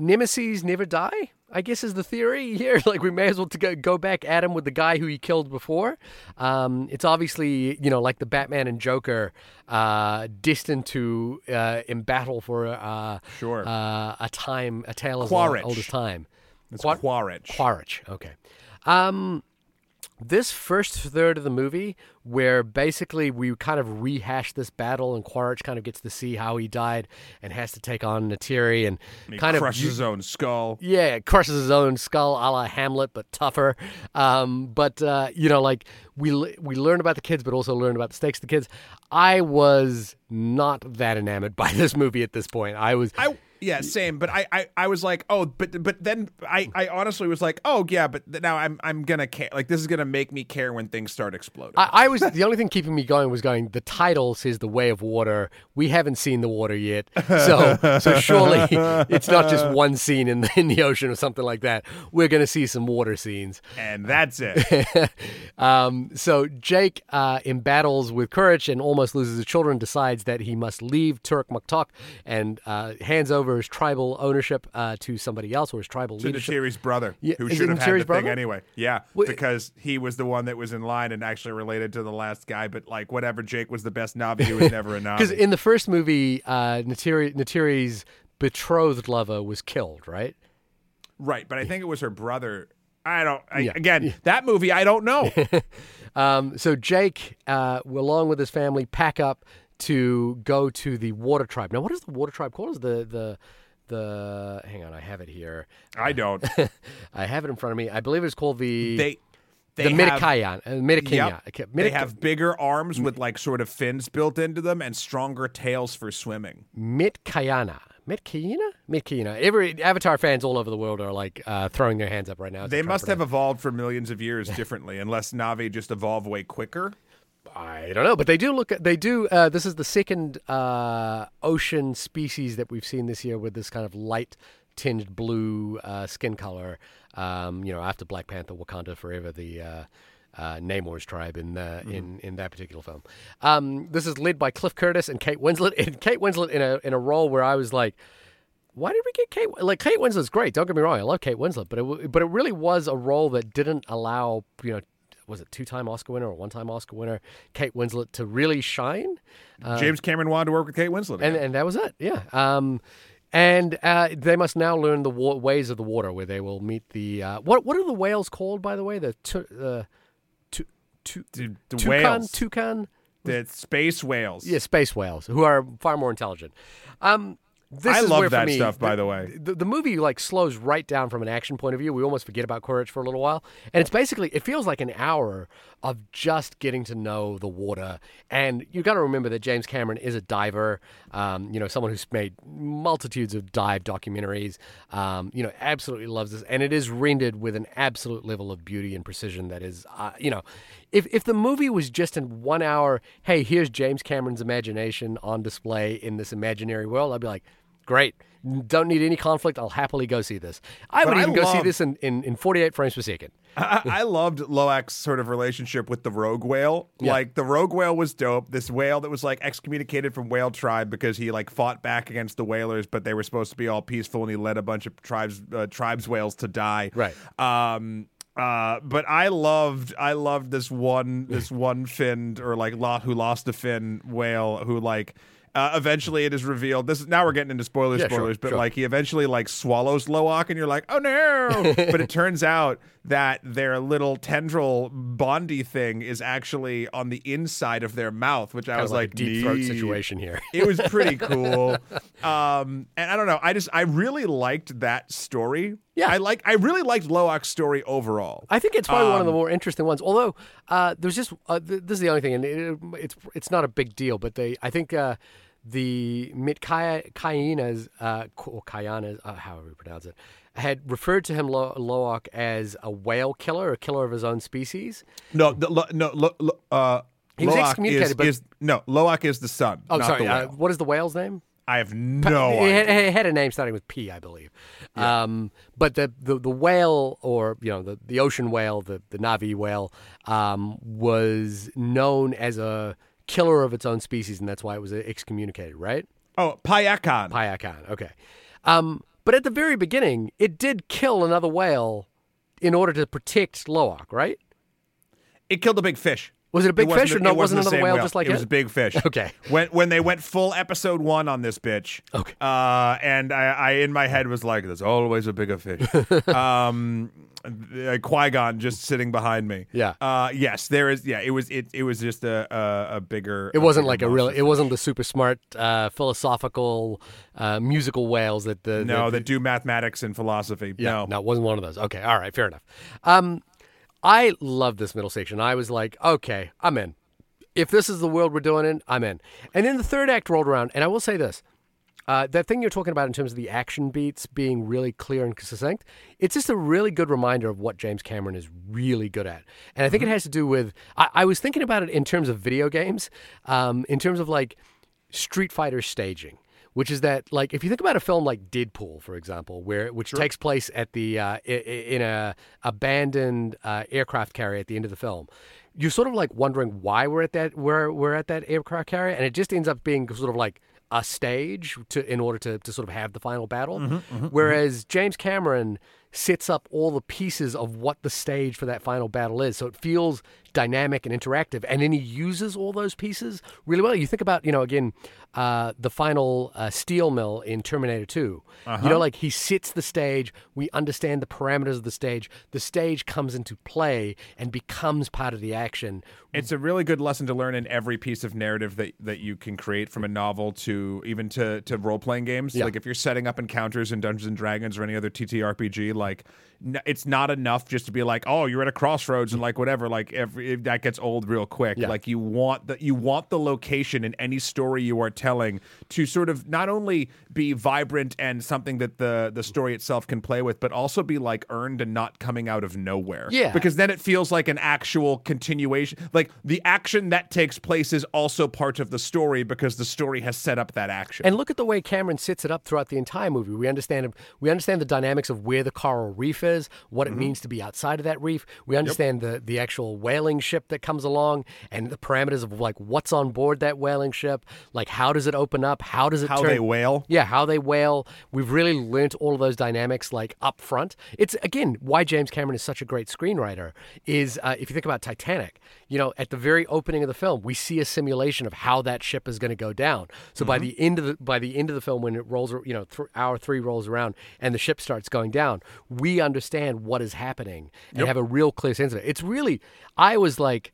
nemesis never die i guess is the theory *laughs* here like we may as well to go, go back at him with the guy who he killed before um, it's obviously you know like the batman and joker uh, destined to uh, in battle for uh, Sure. uh, a time a tale as Quaritch. old as time It's Qua- Quaritch. Quaritch. Okay. Um, this first third of the movie, where basically we kind of rehash this battle, and Quaritch kind of gets to see how he died and has to take on Neytiri and kind crushes of crushes his own skull. yeah, crushes his own skull, a la Hamlet, but tougher. Um, but uh, you know, like we we learn about the kids, but also learn about the stakes of the kids. I was not that enamored *laughs* by this movie at this point. I was. I yeah, same. But I, I, I was like, oh, but but then I, I honestly was like, oh yeah, but now I'm I'm gonna care. Like this is gonna make me care when things start exploding. I, I was the only thing keeping me going was going. The title says the way of water. We haven't seen the water yet, so so surely *laughs* it's not just one scene in the in the ocean or something like that. We're going to see some water scenes. and that's it. *laughs* um, so Jake, uh, in battles with Quaritch and almost loses his children, decides that he must leave Toruk Makto and uh, hands over his tribal ownership uh, to somebody else or his tribal to leadership. Neytiri's brother, Yeah, who should have had the brother? thing anyway. Yeah, Wait- because he was the one that was in line and actually related to the last guy. But like whatever, Jake was the best Na'vi. He was *laughs* never a Because in the first movie, uh, Neytiri, Neytiri's betrothed lover was killed, right? right, but I think it was her brother. I don't. I, Yeah. Again, that movie, I don't know. *laughs* Um, so Jake, uh, along with his family, pack up to go to the Water Tribe. Now, what is the Water Tribe called? Is the the the? Hang on, I have it here. I don't. *laughs* I have it in front of me. I believe it's called the They. the They have, Midikayan. Uh, Midikaya. Yep. They have bigger arms with like sort of fins built into them and stronger tails for swimming. Metkayina. Metkayina? Metkayina. Every Avatar fans all over the world are like uh, throwing their hands up right now. They must have evolved for millions of years differently, unless Na'vi just evolve way quicker. I don't know, but they do look at. They do. Uh, this is the second uh, ocean species that we've seen this year with this kind of light tinged blue uh, skin color. Um, you know, after Black Panther, Wakanda Forever, the uh, uh, Namor's tribe in uh, in in that particular film. Um, this is led by Cliff Curtis and Kate Winslet. And Kate Winslet in a in a role where I was like. Why did we get Kate? Like Kate Winslet's great. Don't get me wrong. I love Kate Winslet, but it but it really was a role that didn't allow you know was it two time Oscar winner or one time Oscar winner Kate Winslet to really shine. James Cameron wanted to work with Kate Winslet. Uh, And and that was it. Yeah. Um, and uh, they must now learn the wa- ways of the water, where they will meet the uh, what what are the whales called, by the way? The tu- the tu- tu- the, the tulkun whales, tulkun. the space whales. Yeah, space whales, who are far more intelligent. Um, this I is love that me, stuff, by the way. The, the movie like slows right down from an action point of view. We almost forget about Quaritch for a little while, and it's basically it feels like an hour of just getting to know the water. And you got to remember that James Cameron is a diver. Um, you know, someone who's made multitudes of dive documentaries. Um, you know, absolutely loves this, and it is rendered with an absolute level of beauty and precision that is, uh, you know, if if the movie was just in one hour, hey, here's James Cameron's imagination on display in this imaginary world, I'd be like. Great. Don't need any conflict. I'll happily go see this. I would I even go see this in, in, in 48 frames per second. I, I loved Lo'ak's sort of relationship with the rogue whale. Yeah. Like the rogue whale was dope. This whale that was like excommunicated from whale tribe because he like fought back against the whalers, but they were supposed to be all peaceful, and he led a bunch of tribes uh, tribes whales to die. Right. Um. Uh. But I loved I loved this one this one finned or like lot who lost a fin whale who like. Uh, eventually, it is revealed. This is now we're getting into spoilers, Yeah, sure, spoilers, but sure. like he eventually like swallows Lo'ak, and you're like, oh no! *laughs* but it turns out that their little tendril bondy thing is actually on the inside of their mouth, which I was like, like, a deep throat situation here. It was pretty *laughs* cool. um, and I don't know. I just I really liked that story. Yeah. I like I really liked Lo'ak's story overall. I think it's probably one of the Um, more interesting ones. Although uh, there's just uh, th- this is the only thing, and it, it's it's not a big deal. But they, I think uh, the Metkayinas, uh, or Kayanas, uh, however you pronounce it, had referred to him Lo- Lo'ak as a whale killer, a killer of his own species. No, the, lo, no, lo, lo, uh, He was Lo'ak excommunicated, is, but- is no Lo'ak is the son. Oh, sorry. Uh, what is the whale's name? I have no it, idea. had, it had a name starting with P, I believe. Um, but the, the the whale, or you know, the, the ocean whale, the the Na'vi whale, um, was known as a killer of its own species, and that's why it was excommunicated, right? Oh, Payakan. Payakan. Okay. Um, but at the very beginning, it did kill another whale in order to protect Lo'ak, right? It killed a big fish. Was it a big wasn't fish or no? It wasn't, wasn't the another same whale just like it it? was a big fish. *laughs* Okay. When when they went full episode one on this bitch. Okay. Uh, and I, I in my head was like, "There's always a bigger fish." *laughs* um, uh, Qui Gon just sitting behind me. Yeah. Uh, yes, there is. Yeah, it was. It it was just a a, a bigger. It wasn't bigger like a real. It wasn't the super smart, uh, philosophical, uh, musical whales that the No, the, that do mathematics and philosophy. Yeah, no. no, it wasn't one of those. Okay, all right, fair enough. Um, I love this middle section. I was like, okay, I'm in. If this is the world we're doing in, I'm in. And then the third act rolled around, and I will say this. Uh, that thing you're talking about in terms of the action beats being really clear and succinct, it's just a really good reminder of what James Cameron is really good at. And I think it has to do with, I, I was thinking about it in terms of video games, um, in terms of like Street Fighter staging. Which is that, like, if you think about a film like Deadpool, for example, where which takes place at the uh, in a abandoned uh, aircraft carrier at the end of the film, you're sort of like wondering why we're at that we're we're at that aircraft carrier, and it just ends up being sort of like a stage to in order to, to sort of have the final battle. Whereas James Cameron sets up all the pieces of what the stage for that final battle is, so it feels dynamic and interactive, and then he uses all those pieces really well. You think about you know again uh, the final uh, steel mill in Terminator 2 You know, like he sets the stage. We understand the parameters of the stage. The stage comes into play and becomes part of the action. It's a really good lesson to learn in every piece of narrative that, that you can create from a novel to even to, to role playing games. Yeah. Like if you're setting up encounters in Dungeons and Dragons or any other TTRPG, like n- it's not enough just to be like, oh, you're at a crossroads and like whatever. Like every that gets old real quick. Yeah. Like you want the you want the location in any story you are telling to sort of not only be vibrant and something that the the story itself can play with, but also be like earned and not coming out of nowhere. Yeah. Because then it feels like an actual continuation. Like the action that takes place is also part of the story because the story has set up that action. And look at the way Cameron sets it up throughout the entire movie. We understand we understand the dynamics of where the coral reef is, what it means to be outside of that reef. We understand the the actual whaling ship that comes along and the parameters of like what's on board that whaling ship, like how does it open up, how does it How turn they whale. Yeah, how they whale. We've really learnt all of those dynamics like up front. It's again why James Cameron is such a great screenwriter. Is uh, if you think about Titanic, you know, at the very opening of the film, we see a simulation of how that ship is going to go down. So by the end of the by the end of the film, when it rolls, you know, th- hour three rolls around and the ship starts going down, we understand what is happening and have a real clear sense of it. It's really, I was like,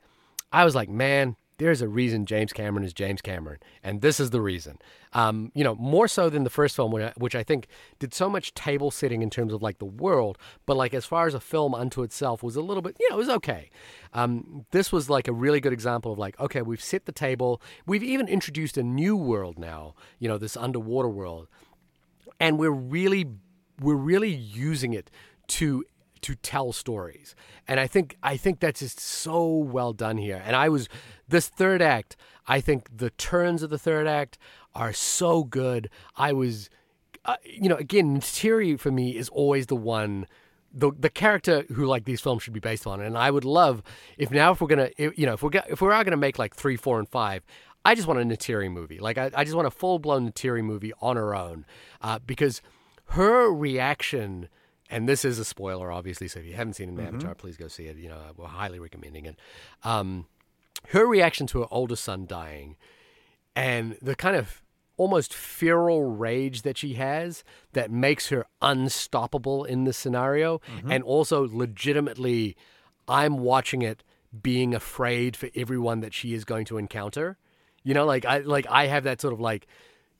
I was like, man, there's a reason James Cameron is James Cameron, and this is the reason. Um, you know, more so than the first film, which I- which I think did so much table setting in terms of like the world, but like as far as a film unto itself was a little bit, you know, it was okay. Um, this was like a really good example of like, okay, we've set the table. We've even introduced a new world now. You know, this underwater world and we're really we're really using it to to tell stories and i think i think that's just so well done here and i was this third act i think the turns of the third act are so good i was uh, you know, again, Neytiri for me is always the one. The, the character who like these films should be based on, and I would love if now if we're gonna if, you know if we're if we are gonna make like three, four, and five, I just want a Neytiri movie. Like I, I just want a full blown Neytiri movie on her own, uh, because her reaction, and this is a spoiler, obviously. So if you haven't seen an Avatar, please go see it. You know, we're highly recommending it. Um, her reaction to her older son dying, and the kind of almost feral rage that she has that makes her unstoppable in this scenario, and also legitimately, I'm watching it being afraid for everyone that she is going to encounter. You know, like I like I have that sort of like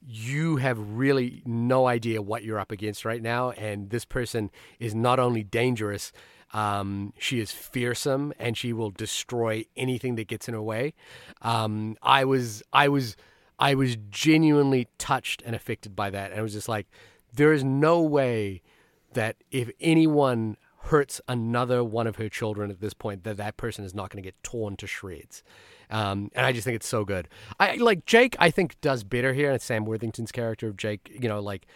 you have really no idea what you're up against right now, and this person is not only dangerous, um, she is fearsome, and she will destroy anything that gets in her way. Um, I was, I was, I was genuinely touched and affected by that, and I was just like, there is no way that if anyone hurts another one of her children at this point, that that person is not going to get torn to shreds. Um, and I just think it's so good. I like Jake. I think does better here, and Sam Worthington's character of Jake, you know, like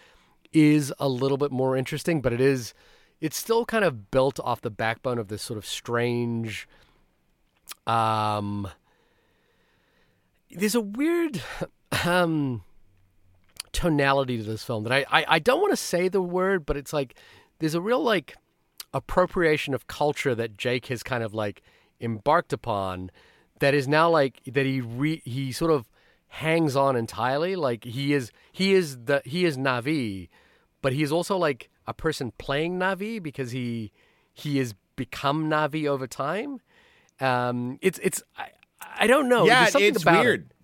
is a little bit more interesting, but it is. It's still kind of built off the backbone of this sort of strange. Um, there's a weird um, tonality to this film that I, I, I don't want to say the word, but it's like there's a real like appropriation of culture that Jake has kind of like embarked upon that is now like that he re, he sort of hangs on entirely like he is he is the he is Na'vi but he is also like a person playing Na'vi because he he has become Na'vi over time um it's it's I, I don't know yeah, There's something it's about it. weird.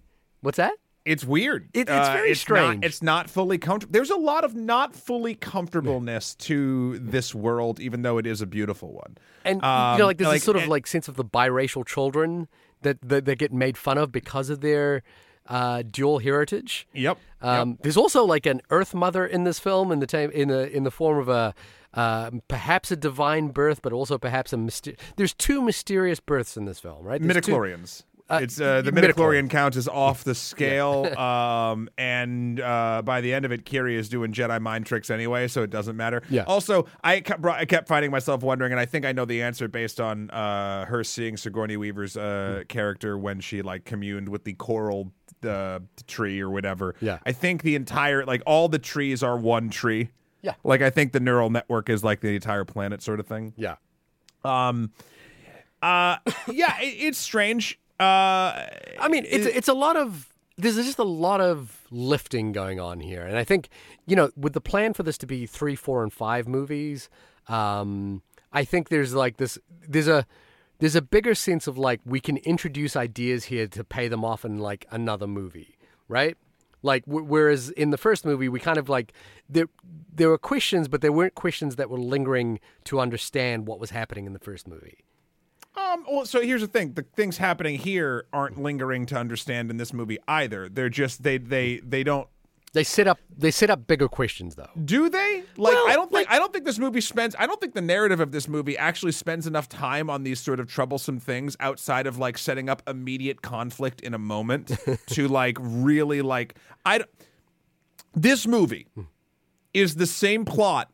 what's that It's weird. It- it's Uh, very not- strange. it's not fully comfortable. There's a lot of not fully comfortableness to this world, even though it is a beautiful one. And you Um, know, like there's like, this sort of and- like sense of the biracial children that that, that get made fun of because of their uh, dual heritage. Yep. Um, There's also like an Earth Mother in this film in the time in the in the form of a uh, perhaps a divine birth, but also perhaps a myster- There's two mysterious births in this film, right? There's Midichlorians. it's uh, the midichlorian. count is off the scale, *laughs* um, and uh, by the end of it, Kiri is doing Jedi mind tricks anyway, so it doesn't matter. Yeah. Also, I kept, I kept finding myself wondering, and I think I know the answer based on uh, her seeing Sigourney Weaver's uh, Hmm. character when she like communed with the coral uh, tree or whatever. Yeah. I think the entire like all the trees are one tree. Yeah. Like I think the neural network is like the entire planet sort of thing. Yeah. Um, uh, *coughs* yeah, it, it's strange. Uh, I mean, it's it's a lot of there's just a lot of lifting going on here, and I think you know with the plan for this to be three, four, and five movies, um, I think there's like this there's a there's a bigger sense of like we can introduce ideas here to pay them off in like another movie, right? Like w- whereas in the first movie we kind of like there there were questions, but there weren't questions that were lingering to understand what was happening in the first movie. Um, well, so here's the thing: the things happening here aren't lingering to understand in this movie either. They're just they they they don't They set up they set up bigger questions though. do they like Well, I don't think like- I don't think this movie spends I don't think the narrative of this movie actually spends enough time on these sort of troublesome things outside of like setting up immediate conflict in a moment *laughs* to like really like I this movie is the same plot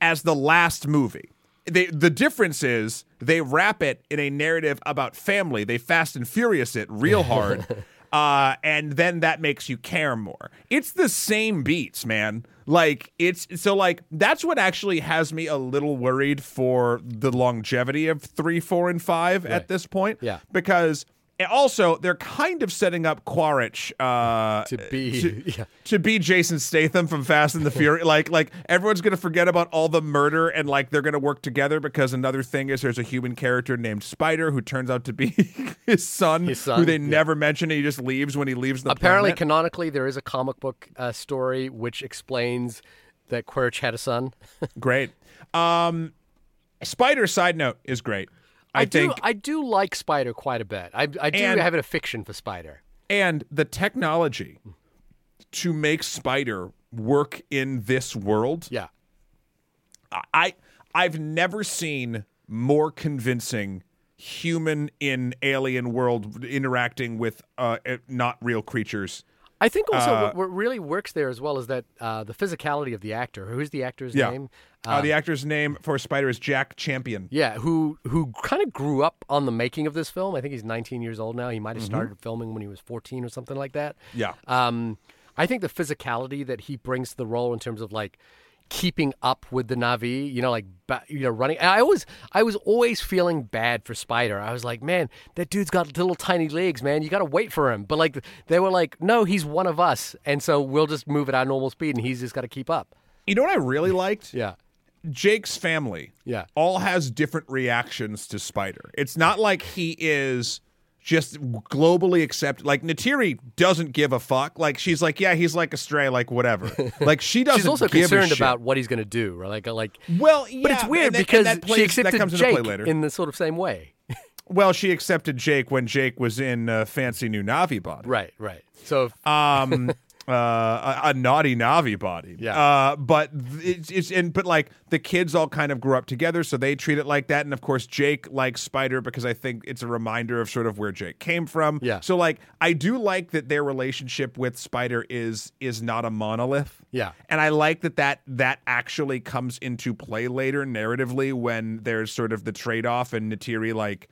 as the last movie. They, the difference is they wrap it in a narrative about family. They fast and furious it real *laughs* hard. Uh, and then that makes you care more. It's the same beats, man. Like it's so like that's what actually has me a little worried for the longevity of three, four, and five at this point. Yeah. because also they're kind of setting up Quaritch uh, To be to, *laughs* yeah. to be Jason Statham from Fast and the Furious. *laughs* like like everyone's gonna forget about all the murder and like they're gonna work together because another thing is there's a human character named Spider who turns out to be *laughs* his son, His son, who they yeah. never mention. And he just leaves when he leaves the Apparently, planet. canonically, there is a comic book uh, story which explains that Quaritch had a son. great. Um, Spider side note is great. I, do, think I do like Spider quite a bit. I, I do And- have an affection for Spider. and the technology to make Spider work in this world Yeah, I I've never seen more convincing human in alien world interacting with uh, uh, not real creatures I think also Uh, what, what really works there as well is that uh, the physicality of the actor. Who's the actor's Yeah. name? Uh, the actor's name for Spider is Jack Champion. Yeah, who who kind of grew up on the making of this film. I think he's 19 years old now. He might have started filming when he was 14 or something like that. Yeah. Um, I think the physicality that he brings to the role in terms of like keeping up with the Na'vi, you know, like you know, running. And I always, I was always feeling bad for Spider. I was like, man, that dude's got little tiny legs, man. You got to wait for him. But like, they were like, no, he's one of us, and so we'll just move at our normal speed, and he's just got to keep up. You know what I really liked? Yeah, Jake's family. Yeah. All has different reactions to Spider. It's not like he is just globally accepted. Like Neytiri doesn't give a fuck. Like she's like, yeah, he's like a stray, like whatever. *laughs* Like she doesn't. she's also concerned about what he's going to do. Right? Like, like, Well, yeah, but it's weird that- because that plays- she that accepted comes into Jake play later. in the sort of same way. well, she accepted Jake when Jake was in uh, fancy new Na'vi body. Right, right. So um uh a, a naughty Na'vi body Yeah. uh but it's, it's and but like the kids all kind of grew up together so they treat it like that and of course jake likes spider because i think it's a reminder of sort of where jake came from Yeah. so like i do like that their relationship with spider is is not a monolith Yeah. and i like that that that actually comes into play later narratively when there's sort of the trade-off and Neytiri like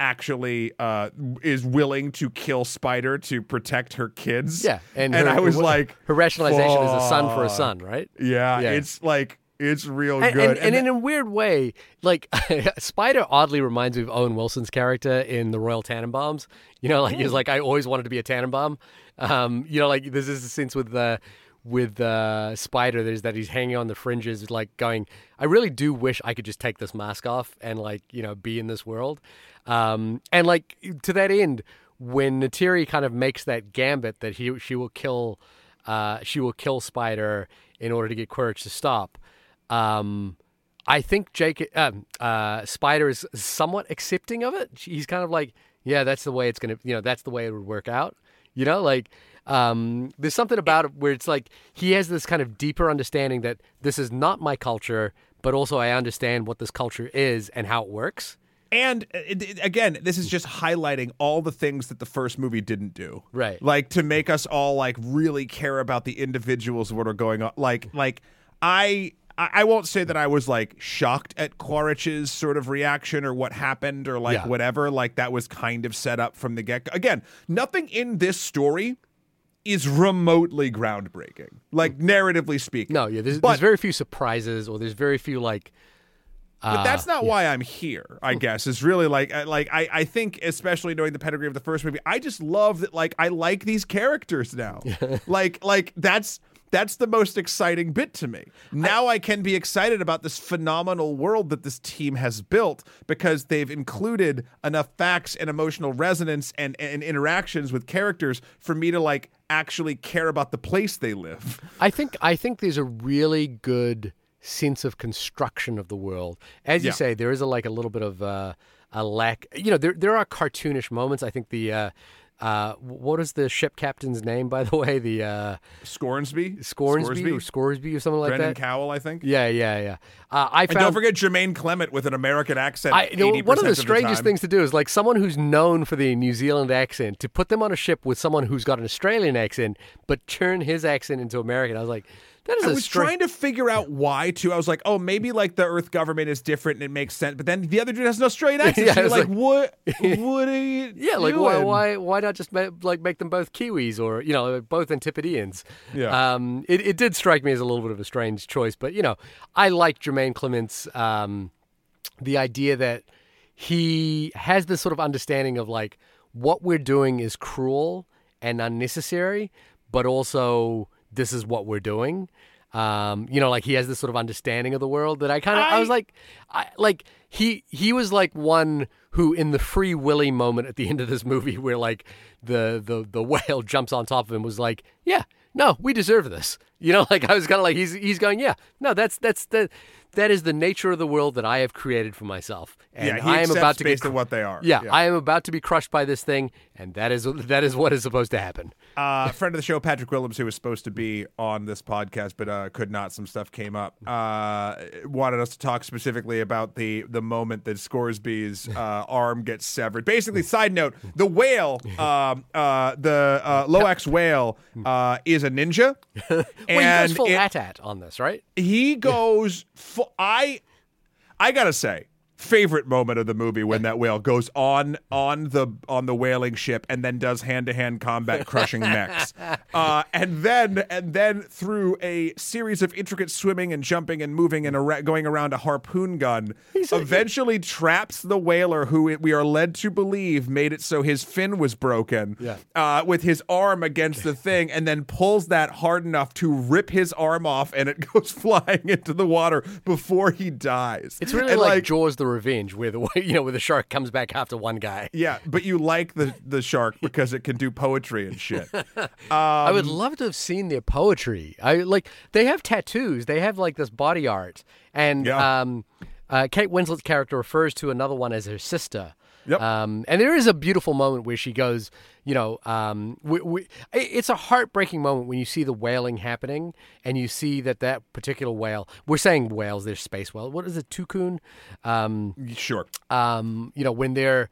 actually uh is willing to kill spider to protect her kids yeah, and, and her, i was her- like her rationalization is a son for a son, right? yeah, Yeah. it's like it's real And, good and, and in a weird way, like *laughs* Spider oddly reminds me of Owen Wilson's character in the Royal Tenenbaums. You know, like he's like, I always wanted to be a Tenenbaum. Um, you know, like this is the sense with the with uh, Spider. There's that he's hanging on the fringes, like going, I really do wish I could just take this mask off and like you know be in this world. Um, and like to that end, when Neytiri kind of makes that gambit that he she will kill uh, she will kill Spider in order to get Quaritch to stop. Um, I think Jake um, uh, Spider is somewhat accepting of it. He's kind of like, yeah, that's the way it's gonna, you know, that's the way it would work out. You know, like um, there's something about it where it's like he has this kind of deeper understanding that this is not my culture, but also I understand what this culture is and how it works. And uh, again this is just highlighting all the things that the first movie didn't do Right. like to make us all like really care about the individuals what are going on like like i I won't say that I was like shocked at Quaritch's sort of reaction or what happened or like Yeah. whatever. Like that was kind of set up from the get. Go. Again, nothing in this story is remotely groundbreaking, like narratively speaking. No, yeah, there's, But- there's very few surprises or there's very few like. But that's Uh, not why I'm here. I guess is really like I- like I I think especially knowing the pedigree of the first movie, I just love that like I like these characters now. *laughs* like like that's that's the most exciting bit to me. Now I, can be excited about this phenomenal world that this team has built because they've included enough facts and emotional resonance and, and interactions with characters for me to like actually care about the place they live. I think I think there's a really good sense of construction of the world. As you Yeah. say, there is a like a little bit of uh, a lack. You know, there there are cartoonish moments. I think the uh, uh, what is the ship captain's name, by the *laughs* way? The uh, Scornsby, Scoresby or Scoresby or something like Brendan that. Cowell, I think. yeah, yeah, yeah. Uh, I And found don't forget Jermaine Clement with an American accent. I, you know, 80% one of the of strangest time. things to do is like someone who's known for the New Zealand accent to put them on a ship with someone who's got an Australian accent, but turn his accent into American. I was like, that is I was strange. trying to figure out why too. I was like, oh, maybe like the Earth government is different and it makes sense. But then the other dude has an Australian *laughs* accent. Yeah, so you're like, like- what? *laughs* What are you? Yeah, like why, why why not just ma- like make them both Kiwis or you know both Antipodeans? Yeah. Um, it it did strike me as a little bit of a strange choice, but you know I like Jermaine Clement's um, the idea that he has this sort of understanding of like what we're doing is cruel and unnecessary, but also this is what we're doing. Um, you know, like he has this sort of understanding of the world that I kind of I, I- was like, I like he he was like one who in the free willy moment at the end of this movie where like the the the *laughs* whale jumps on top of him was like, yeah, no, we deserve this. You know, *laughs* like I was kind of like he's he's going, yeah, no, that's that's the that is the nature of the world that I have created for myself, and yeah, he I am about to based get. on what they are. yeah, I am about to be crushed by this thing, and that is that is what is supposed to happen. uh, *laughs* friend of the show, Patrick Willems, who was supposed to be on this podcast but uh, could not. Some stuff came up. Uh, wanted us to talk specifically about the the moment that Scoresby's *laughs* uh, arm gets severed. Basically, side note: the whale, *laughs* um, uh, the uh, Lo'ak's whale, uh, is a ninja, Well, he and goes full it- at on this, right? he goes. Fu- I, I gotta say. Favorite moment of the movie when that whale goes on on the on the whaling ship and then does hand to hand combat *laughs* crushing mechs, uh, and then and then through a series of intricate swimming and jumping and moving and going around a harpoon gun, eventually traps the whaler who it, we are led to believe made it so his fin was broken, Yeah. uh, with his arm against the thing, and then pulls that hard enough to rip his arm off, and it *laughs* goes flying into the water before he dies. It's really And, like, Jaws: The Revenge, where the *laughs* you know where the shark comes back after one guy. yeah, but you like the the shark because it can do poetry and shit. *laughs* I Um, would love to have seen their poetry. I like they have tattoos. They have like this body art, and Yeah. um, uh, Kate Winslet's character refers to another one as her sister. Yep. Um, and there is a beautiful moment where she goes, you know, um, we, we, it's a heartbreaking moment when you see the whaling happening and you see that that particular whale, we're saying whales, they're space whale. What is it, tulkun? Um, sure. um, you know, when they're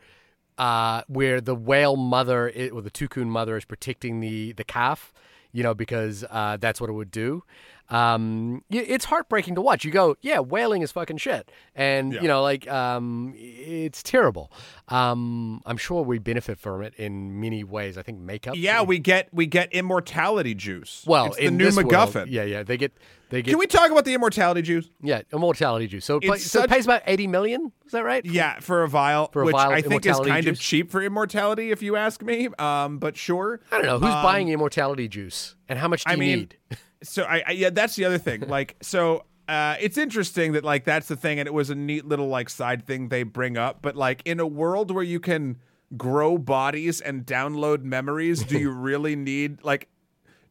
uh, where the whale mother i or the tulkun mother is protecting the the calf, you know, because uh, that's what it would do. Um, it's heartbreaking to watch. You go, yeah, whaling is fucking shit, and Yeah. you know, like, um, it's terrible. Um, I'm sure we benefit from it in many ways. I think makeup. Yeah, we get we get immortality juice. Well, it's the in new this world, MacGuffin. yeah, yeah, they get they get Can we talk about the immortality juice? yeah immortality juice. So, it pay- so it pays about eighty million. Is that right? Yeah, for a vial, For a which vial I think is kind of cheap for immortality, if you ask me. Um, but sure. I don't know who's buying immortality juice and how much do I you mean, need. *laughs* so I, I yeah, that's the other thing. *laughs* Like, so uh, it's interesting that like that's the thing, and it was a neat little like side thing they bring up. But like in a world where you can grow bodies and download memories, do *laughs* you really need like?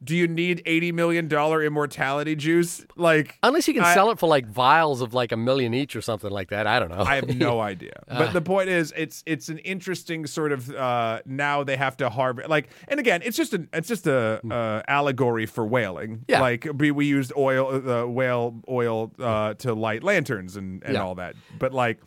Do you need eighty million dollar immortality juice? Like, Unless you can I- sell it for like vials of like a million each or something like that. I don't know. I have no *laughs* idea. But the point is, it's it's an interesting sort of uh, now they have to harvest like, and again, it's just a it's just a uh, allegory for whaling. Yeah. like we, we used oil, the whale oil uh, to light lanterns and and Yeah. all that. But like,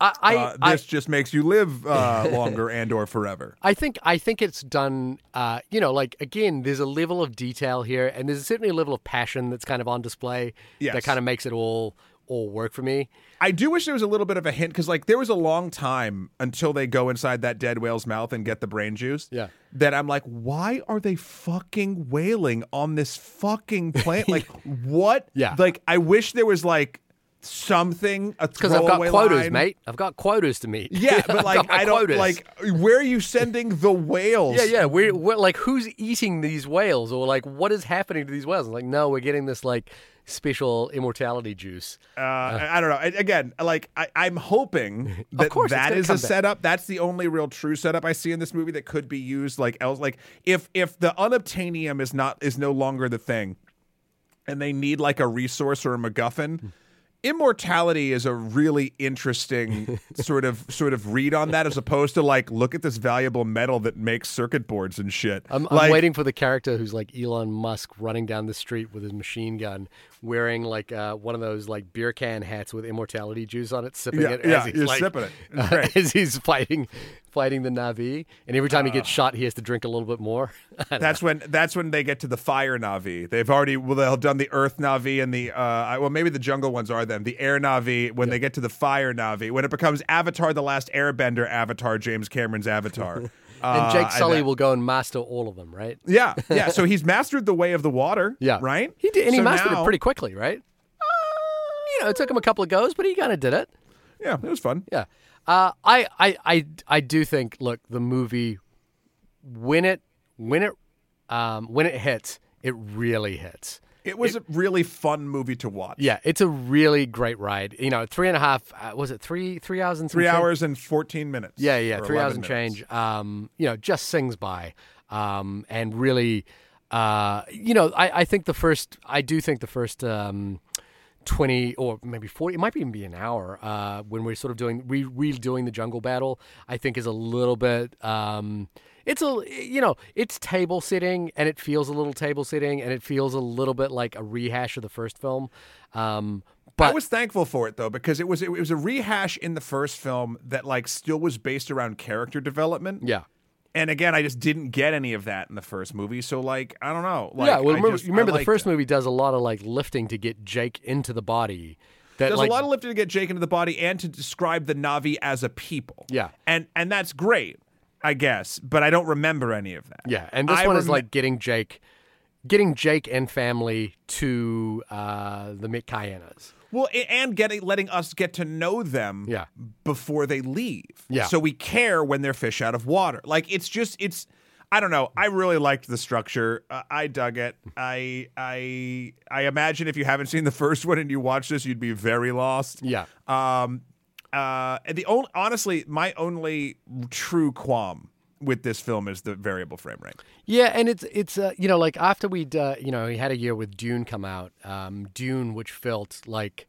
I, I, uh, I, this just makes you live uh, longer and or forever. *laughs* I think I think it's done. Uh, you know, like again, there's a level of detail here, and there's certainly a level of passion that's kind of on display Yes. that kind of makes it all all work for me. I do wish there was a little bit of a hint because, like, there was a long time until they go inside that dead whale's mouth and get the brain juice. Yeah. That I'm like, why are they fucking whaling on this fucking plant? *laughs* like, what? Yeah. Like, I wish there was like something Because I've got quotas, line. mate. I've got quotas to meet. Yeah, *laughs* but like, I don't quotas. like. Where are you sending the whales? Yeah, yeah. We're, we're like, who's eating these whales, or like, what is happening to these whales? And like, no, we're getting this like special immortality juice. Uh, I I don't know. I- Again, like I, I'm hoping *laughs* that course, that is a back. setup. That's the only real true setup I see in this movie that could be used like else. Like if if the unobtainium is not is no longer the thing, and they need like a resource or a MacGuffin. Immortality is a really interesting *laughs* sort of sort of read on that, as opposed to like look at this valuable metal that makes circuit boards and shit. I'm, like, I'm waiting for the character who's like Elon Musk running down the street with his machine gun, wearing like uh, one of those like beer can hats with immortality juice on it, sipping Yeah, it yeah, as he's you're like, sipping it. *laughs* Great. as he's fighting fighting the Na'vi. And every time he Uh. gets shot, he has to drink a little bit more. *laughs* That's when that's when they get to the fire Na'vi. They've already well they've done the Earth Na'vi and the uh well maybe the jungle ones are them. The Air Na'vi when they get to the fire Na'vi when it becomes Avatar the Last Airbender Avatar James Cameron's Avatar. *laughs* and Uh, Jake Sully will go and master all of them, right? Yeah, *laughs* yeah. So he's mastered the way of the water. Yeah, right. He did, and he So mastered now- it pretty quickly, right? you know, it took him a couple of goes, but he kind of did it. Yeah, it was fun. Yeah. Uh, I, I, I, I do think. Look, the movie when it when it um, when it hits, it really hits. It was a really fun movie to watch. Yeah, it's a really great ride. You know, three and a half. Uh, was it three three hours and three change? hours and fourteen minutes. Yeah, yeah, three hours and minutes. change. Um, you know, just sings by, um, and really, uh, you know, I, I think the first, I do think the first um, 20 or maybe 40 it might even be an hour uh, when we're sort of doing re- redoing the jungle battle i think is a little bit um, it's a you know it's table sitting and it feels a little table sitting and it feels a little bit like a rehash of the first film um, but I was thankful for it though because it was it was a rehash in the first film that like still was based around character development. yeah And again, I just didn't get any of that in the first movie. So like, I don't know. Like, yeah well I remember, just- remember the first it. movie does a lot of like lifting to get jake into the body that There's like a lot of lifting to get Jake into the body and to describe the Na'vi as a people. Yeah. and and that's great, I guess. But I don't remember any of that. Yeah, and this I one is like getting Jake, getting Jake and family to uh, the Metkayinas. Well, and getting letting us get to know them Yeah. before they leave. Yeah. So we care when they're fish out of water. Like it's just it's I don't know. I really liked the structure. Uh, I dug it. I I I imagine if you haven't seen the first one and you watch this, you'd be very lost. Yeah, Um uh and the only honestly, my only true qualm with this film is the variable frame rate. yeah, and it's it's uh, you know like after we'd uh, you know we had a year with Dune come out, um, Dune which felt like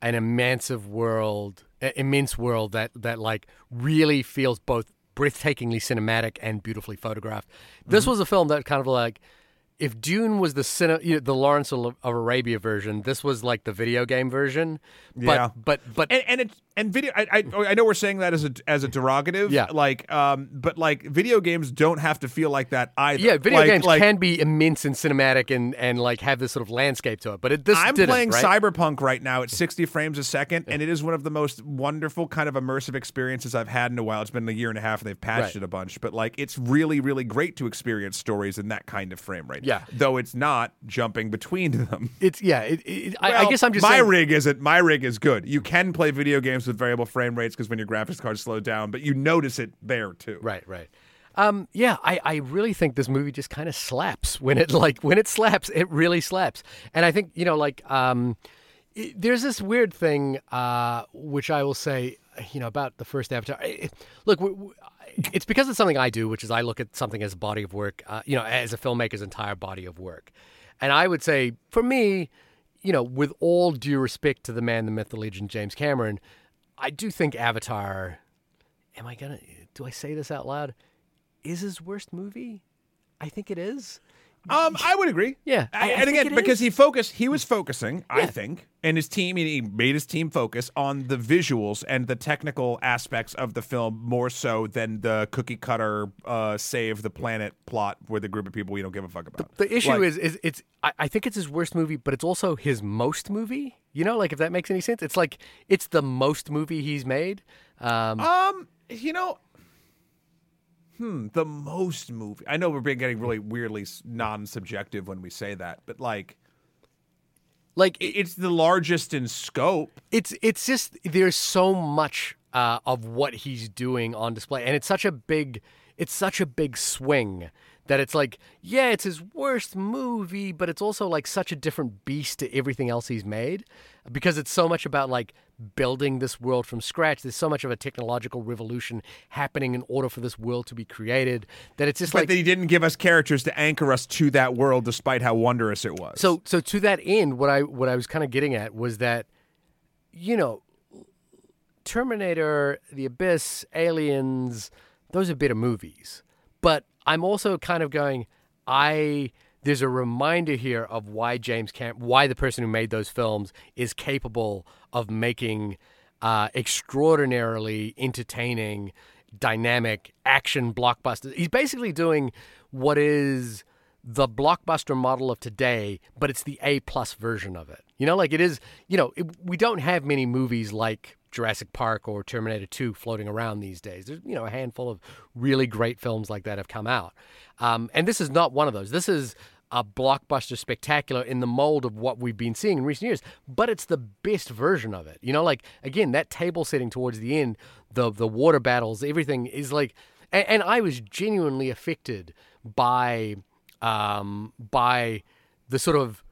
an immense world, immense world that that like really feels both breathtakingly cinematic and beautifully photographed. This was a film that kind of like if Dune was the cine, you know, the Lawrence of, of Arabia version, this was like the video game version. But, Yeah. but but and and it and video I, I I know we're saying that as a as a derogative Yeah. like um but like video games don't have to feel like that either Yeah, video Like- games like, can be immense and cinematic and, and like have this sort of landscape to it, but it, this I'm playing right? Cyberpunk right now at 60 frames a second, and it is one of the most wonderful kind of immersive experiences I've had in a while. It's been a year and a half, and they've patched Right. it a bunch, but like it's really, really great to experience stories in that kind of frame rate. Yeah. though it's not jumping between *laughs* them. It's yeah. It, it, I, I guess I'm just my saying, rig isn't. My rig is good. You can play video games with variable frame rates because when your graphics card slow down, but you notice it there too. right, right. Um, yeah, I, I really think this movie just kind of slaps *laughs* when it like when it slaps, it really slaps. And I think you know like um, it, there's this weird thing uh, which I will say you know about the first Avatar. It- look, w- w- it's because it's something I do, which is I look at something as a body of work, uh, you know, as a filmmaker's entire body of work. And I would say, for me, you know, with all due respect to the man, the myth, the legend, James Cameron, I do think Avatar. Am I gonna? Do I say this out loud? Is his worst movie? I think it is. Um, I would agree. Yeah, I- I- I and again, because is. he focused, he was focusing, I think, and his team, he made his team focus on the visuals and the technical aspects of the film more so than the cookie cutter uh, save the planet plot with a group of people we don't give a fuck about. The issue Like- is, is it's. I, I think it's his worst movie, but it's also his most movie. You know, like if that makes any sense, it's like it's the most movie he's made. Um, Um, you know, hmm, the most movie. I know we're being getting really weirdly non-subjective when we say that, but like, like it's the largest in scope. it's it's just there's so much uh, of what he's doing on display, and it's such a big it's such a big swing that it's like yeah, it's his worst movie, but it's also like such a different beast to everything else he's made because it's so much about like building this world from scratch. There's so much of a technological revolution happening in order for this world to be created that it's just But like that he didn't give us characters to anchor us to that world, despite how wondrous it was. So so to that end, what I what I was kind of getting at was that, you know, Terminator, The Abyss, Aliens, those are better movies. But I'm also kind of going, I there's a reminder here of why James Cam why the person who made those films is capable of making uh, extraordinarily entertaining, dynamic action blockbusters. He's basically doing what is the blockbuster model of today, but it's the A plus version of it. You know, like it is. You know, it, we don't have many movies like Jurassic Park or Terminator Two floating around these days. There's you know a handful of really great films like that have come out, um, and this is not one of those. This is a blockbuster spectacular in the mold of what we've been seeing in recent years, but it's the best version of it. You know, like again, that table setting towards the end, the the water battles, everything is like, and, and I was genuinely affected by um, by the sort of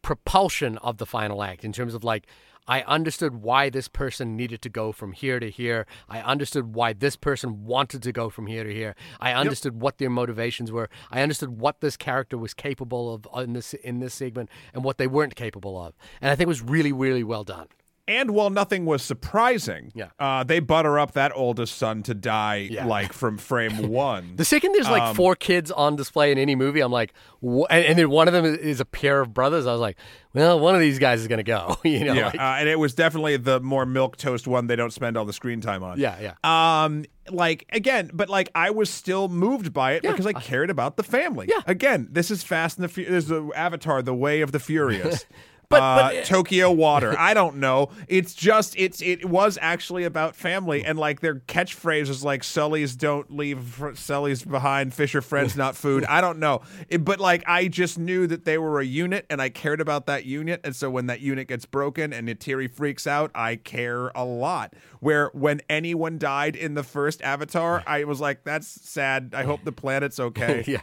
propulsion of the final act in terms of like I understood why this person needed to go from here to here. I understood why this person wanted to go from here to here. I understood what their motivations were. I understood what this character was capable of in this in this segment and what they weren't capable of. And I think it was really, really well done. And while nothing was surprising, Yeah. uh, they butter up that oldest son to die Yeah. like from frame *laughs* one. The second there's like Um, four kids on display in any movie, I'm like, wh- and, and then one of them is, a pair of brothers. I was like, well, one of these guys is gonna go. *laughs* you know, yeah, like- uh, and it was definitely the more milk toast one they don't spend all the screen time on. yeah, yeah. Um, like again, but like I was still moved by it Yeah. because I cared about the family. Yeah. Again, this is Fast and the Fu- This is the Avatar: The Way of the Furious. *laughs* But- uh, but- Tokyo Water. I don't know. It's just it's it was actually about family and like their catchphrase is like Sully's don't leave fr- Sully's behind. Fisher friends, not food. I don't know. It- but like I just knew that they were a unit and I cared about that unit. And so when that unit gets broken and Neytiri freaks out, I care a lot. Where when anyone died in the first Avatar, I was like, that's sad. I hope the planet's okay. *laughs* yeah.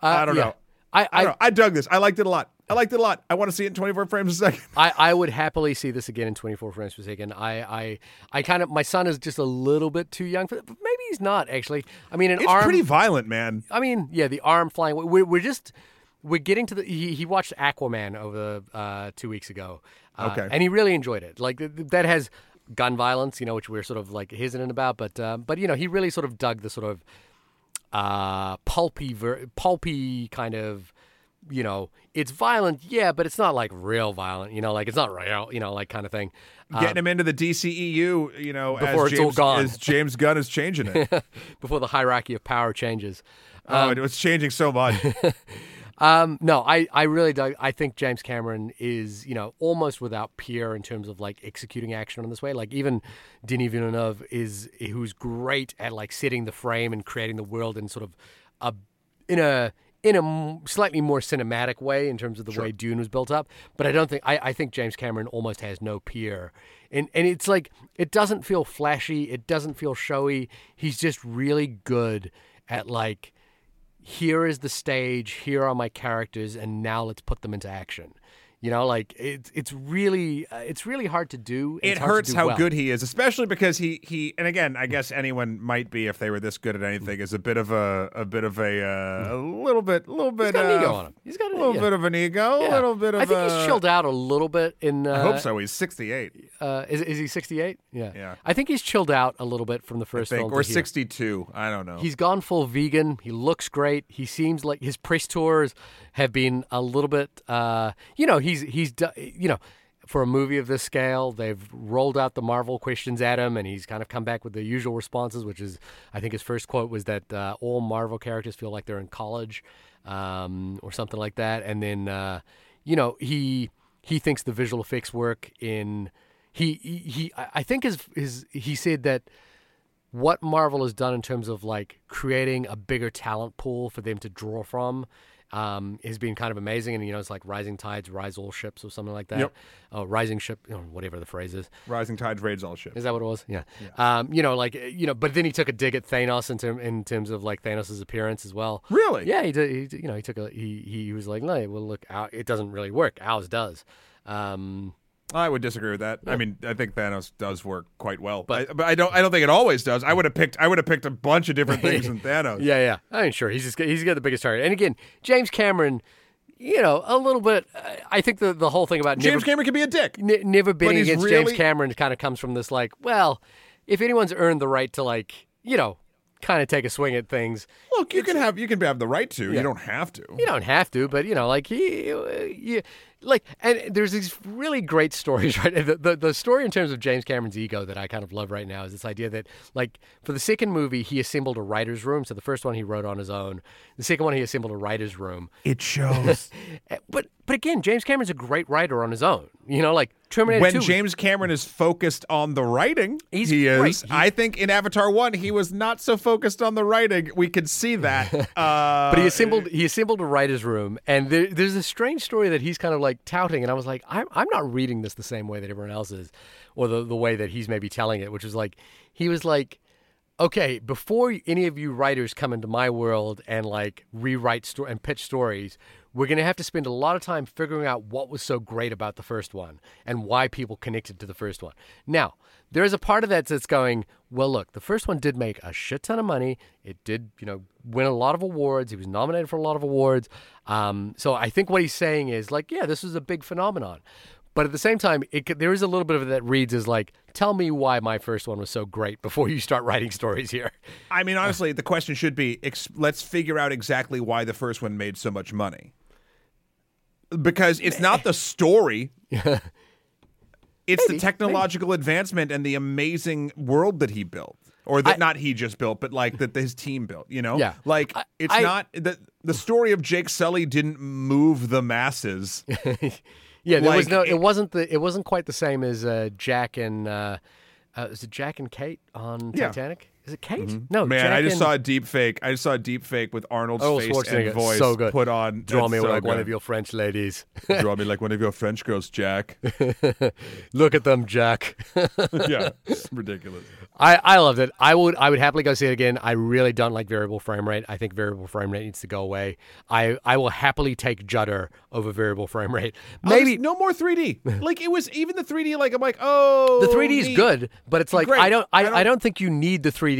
I don't yeah. know. I, I, I. I dug this. I liked it a lot. I liked it a lot. I want to see it in 24 frames a second. I, I would happily see this again in 24 frames per second. I, I, I kind of my son is just a little bit too young for that, but maybe he's not actually. I mean, an It's arm. pretty violent, man. I mean, yeah, the arm flying. We're, we're just we're getting to the. He, he watched Aquaman over uh, two weeks ago. Uh, Okay. and he really enjoyed it. Like th- th- that has gun violence, you know, which we're sort of like hesitant about. But uh, but you know, he really sort of dug the sort of uh, pulpy, ver- pulpy kind of. You know, it's violent, yeah, but it's not like real violent. You know, like it's not real. You know, like kind of thing. Getting him into the DCEU, you know, Before as it's all James, Gunn. as James Gunn is changing it. *laughs* before the hierarchy of power changes. oh, it was changing so much. *laughs* Um, no, I, I really do. I think James Cameron is, you know, almost without peer in terms of like executing action in this way. Like even Denis Villeneuve is, who's great at like setting the frame and creating the world in sort of a, in a, in a slightly more cinematic way in terms of the way Dune was built up. But I don't think, I, I think James Cameron almost has no peer. And, and it's like, it doesn't feel flashy. It doesn't feel showy. He's just really good at like, here is the stage, here are my characters, and now let's put them into action. You know, like it's it's really uh, it's really hard to do. it hurts do how well. good he is, especially because he he and again, I guess anyone might be if they were this good at anything is a bit of a a bit of a uh, a little bit a little bit He's got an uh, ego on him. He's got a little yeah. bit of an ego, a Yeah. little bit of I think a, he's chilled out a little bit in. Uh, I hope so. He's 68, Uh, is is he sixty eight? Yeah. Yeah. I think he's chilled out a little bit from the I first think, or 62. I don't know. He's gone full vegan. He looks great. He seems like his press tours have been a little bit. Uh, you know, he's he's you know. For a movie of this scale, they've rolled out the Marvel questions at him, and he's kind of come back with the usual responses, which is, I think his first quote was that uh, all Marvel characters feel like they're in college, um, or something like that. And then, uh, you know, he he thinks the visual effects work in he he, he I I think his his he said that what Marvel has done in terms of like creating a bigger talent pool for them to draw from um, has been kind of amazing. And you know, it's like rising tides rise all ships or something like that. Yep. Oh, rising ship, you know, whatever the phrase is. Rising tides raids all ships. Is that what it was? Yeah. Um, you know, like you know, but then he took a dig at Thanos in, term, in terms of like Thanos' appearance as well. Really? Yeah, he did. He, you know, he took a he he was like, no, well, look, our, it doesn't really work. Ours does. Um, I would disagree with that. I mean, I think Thanos does work quite well, but I, but I don't. I don't think it always does. I would have picked. I would have picked a bunch of different *laughs* things than Thanos. Yeah, yeah. I mean, sure. He's just he's got the biggest target. And again, James Cameron, you know, a little bit. I think the the whole thing about James never, Cameron could be a dick. ne- never he's against really- James Cameron kind of comes from this like, well, if anyone's earned the right to like, you know, kind of take a swing at things, Look, you can have you can have the right to. You don't have to. you don't have to, but you know, like he, you, like, and there's these really great *laughs* stories, right? The, the the story in terms of James Cameron's ego that I kind of love right now is this idea that, like, for the second movie, he assembled a writer's room. So the first one he wrote on his own. The second one he assembled a writer's room. It *laughs* shows. Eh, But but again, James Cameron's a great writer on his own. You know, like Terminator when 2. James Cameron is focused on the writing, He's he is. great. He- I think in Avatar One, he was not so focused on the writing. We could see that. Uh, *laughs* but he assembled he assembled a writer's room, and there, there's a strange story that he's kind of like touting, and I was like, I'm I'm not reading this the same way that everyone else is, or the the way that he's maybe telling it, which is like he was like, okay, before any of you writers come into my world and like rewrite story and pitch stories, we're going to have to spend a lot of time figuring out what was so great about the first one and why people connected to the first one. Now, there is a part of that that's going, well, look, the first one did make a shit ton of money. It did, you know, win a lot of awards. He was nominated for a lot of awards. Um, so I think what he's saying is like, yeah, this was a big phenomenon. But at the same time, it, there is a little bit of it that reads as like, tell me why my first one was so great before you start writing stories here. I mean, honestly, the question should be: ex- let's figure out exactly why the first one made so much money. Because it's not the story; *laughs* it's the Maybe, technological advancement and the amazing world that he built, or that I- not he just built, but like that his team built. You know, Yeah. like I- it's I- not the the story of Jake Sully didn't move the masses. *laughs* Yeah, there was no. it- It wasn't the. It wasn't quite the same as uh, Jack and. Uh, uh, is it Jack and Kate on Yeah. Titanic? Is it Kate? Mm-hmm. No, Man, Jack I just and, saw a deep fake. I just saw a deep fake with Arnold's Arnold face and voice So good. put on. Draw me so like one of your French ladies. *laughs* Draw me like one of your French girls, Jack. *laughs* Look at them, Jack. *laughs* yeah, it's ridiculous. I, I loved it. I would I would happily go see it again. I really don't like variable frame rate. I think variable frame rate needs to go away. I, I will happily take Judder over variable frame rate. Oh, Maybe Maybe no more 3D. like it was even the 3D. Like I'm like, oh, the 3D is good, but it's like Great. I don't I, I I, don't- don't, think you need the 3D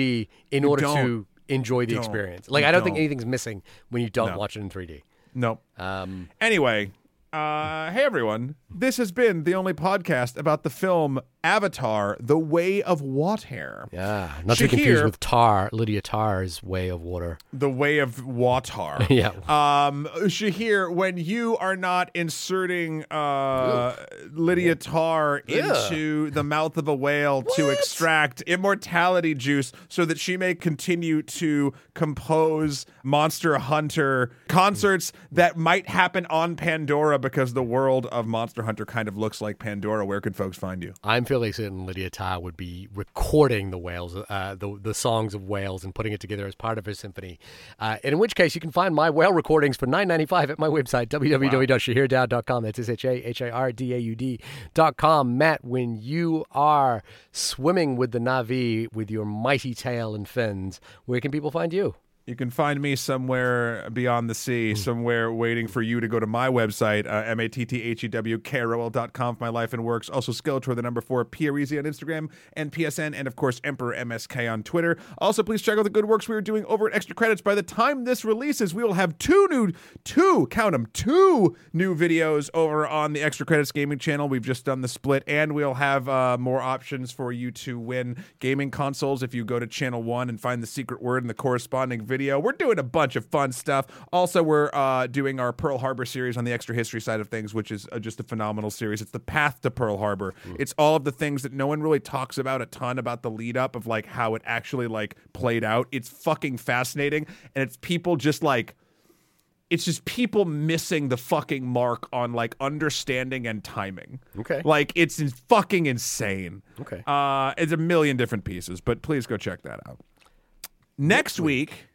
in order to enjoy the Don't. experience. Like You I don't think don't. anything's missing when you don't No. watch it in 3D. No. Um, Anyway, uh, hey everyone. This has been the only podcast about the film Avatar: The Way of Water. yeah, not to be confused with Tár, Lydia Tár's Way of Water. The Way of Water. *laughs* Yeah. Um, Shahir, when you are not inserting uh, Lydia Tár into the mouth of a whale to extract immortality juice so that she may continue to compose Monster Hunter concerts that might happen on Pandora because the world of Monster Hunter kind of looks like Pandora, where could folks find you? I'm fairly certain Lydia Tár would be recording the whales, uh, the the songs of whales, and putting it together as part of her symphony. Uh, and in which case, you can find my whale recordings for nine ninety five at my website www.shahirdaud.com. That's s h a h a r d a u d dot com. Matt, when you are swimming with the Na'vi with your mighty tail and fins, where can people find you? You can find me somewhere beyond the sea, somewhere waiting for you to go to my website, uh, M-A-T-T-H-E-W-K-R-O-L dot com for my life and works. Also, Skeletor, the number four, Pierisi on Instagram and PSN, and of course, Emperor MSK on Twitter. Also, please check out the good works we are doing over at Extra Credits. By the time this releases, we will have two new, two, count them, two new videos over on the Extra Credits Gaming channel. We've just done the split, and we'll have uh, more options for you to win gaming consoles if you go to channel one and find the secret word in the corresponding video. We're doing a bunch of fun stuff. Also, we're uh, doing our Pearl Harbor series on the extra history side of things, which is uh, just a phenomenal series. It's the path to Pearl Harbor. It's all of the things that no one really talks about a ton about the lead up of like how it actually like played out. It's fucking fascinating, and it's people just like it's just people missing the fucking mark on like understanding and timing. Okay. Like it's in- fucking insane. Okay. Uh it's a million different pieces, but please go check that out. Next week,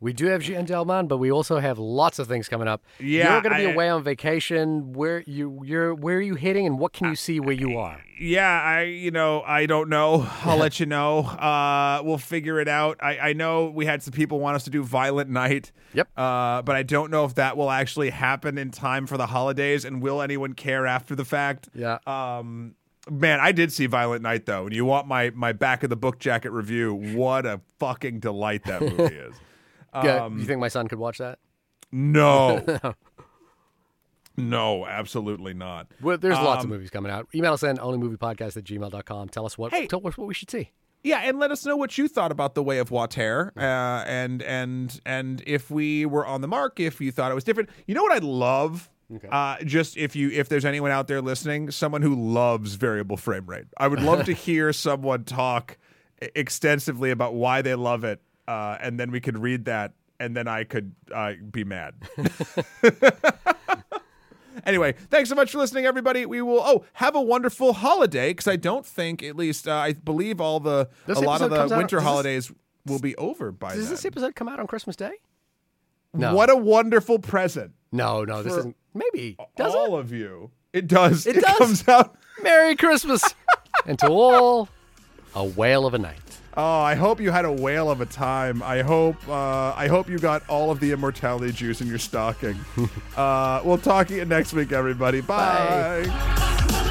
We do have Jeanne Dielman, but we also have lots of things coming up. Yeah, you're going to be I- away on vacation. Where you you're where are you hitting, and what can you see where you are? yeah, I you know, I don't know. *laughs* I'll let you know. Uh we'll figure it out. I I know we had some people want us to do Violent Night. Yep. Uh but I don't know if that will actually happen in time for the holidays and will anyone care after the fact? Yeah. Um, man, I did see Violent Night though, and you want my my back of the book jacket review? What a fucking delight that movie *laughs* is. Yeah, Um, you think my son could watch that? No, *laughs* no, absolutely not. Well, there's lots of Um, movies coming out. Email us in onlymoviepodcast at gmail.com. Tell us what Hey. tell us what we should see. Yeah, and let us know what you thought about the Way of Water, uh, and and and if we were on the mark, if you thought it was different. You know what I'd love. Uh, just if you if there's anyone out there listening, someone who loves variable frame rate, I would love to *laughs* hear someone talk extensively about why they love it, uh, and then we could read that, and then I could uh, be mad. *laughs* Anyway, thanks so much for listening, everybody. We will oh have a wonderful holiday because I don't think, at least uh, I believe, all the This a lot of episode comes the out- winter this- holidays will be over by Does then. this episode come out on Christmas Day? No. What a wonderful present, No, no, this isn't. Maybe does all it? of you. It does. It does. comes out. Merry Christmas, *laughs* and to all, a whale of a night. Oh, I hope you had a whale of a time. I hope uh, I hope you got all of the immortality juice in your stocking. *laughs* uh, we'll talk to you next week, everybody. Bye. Bye.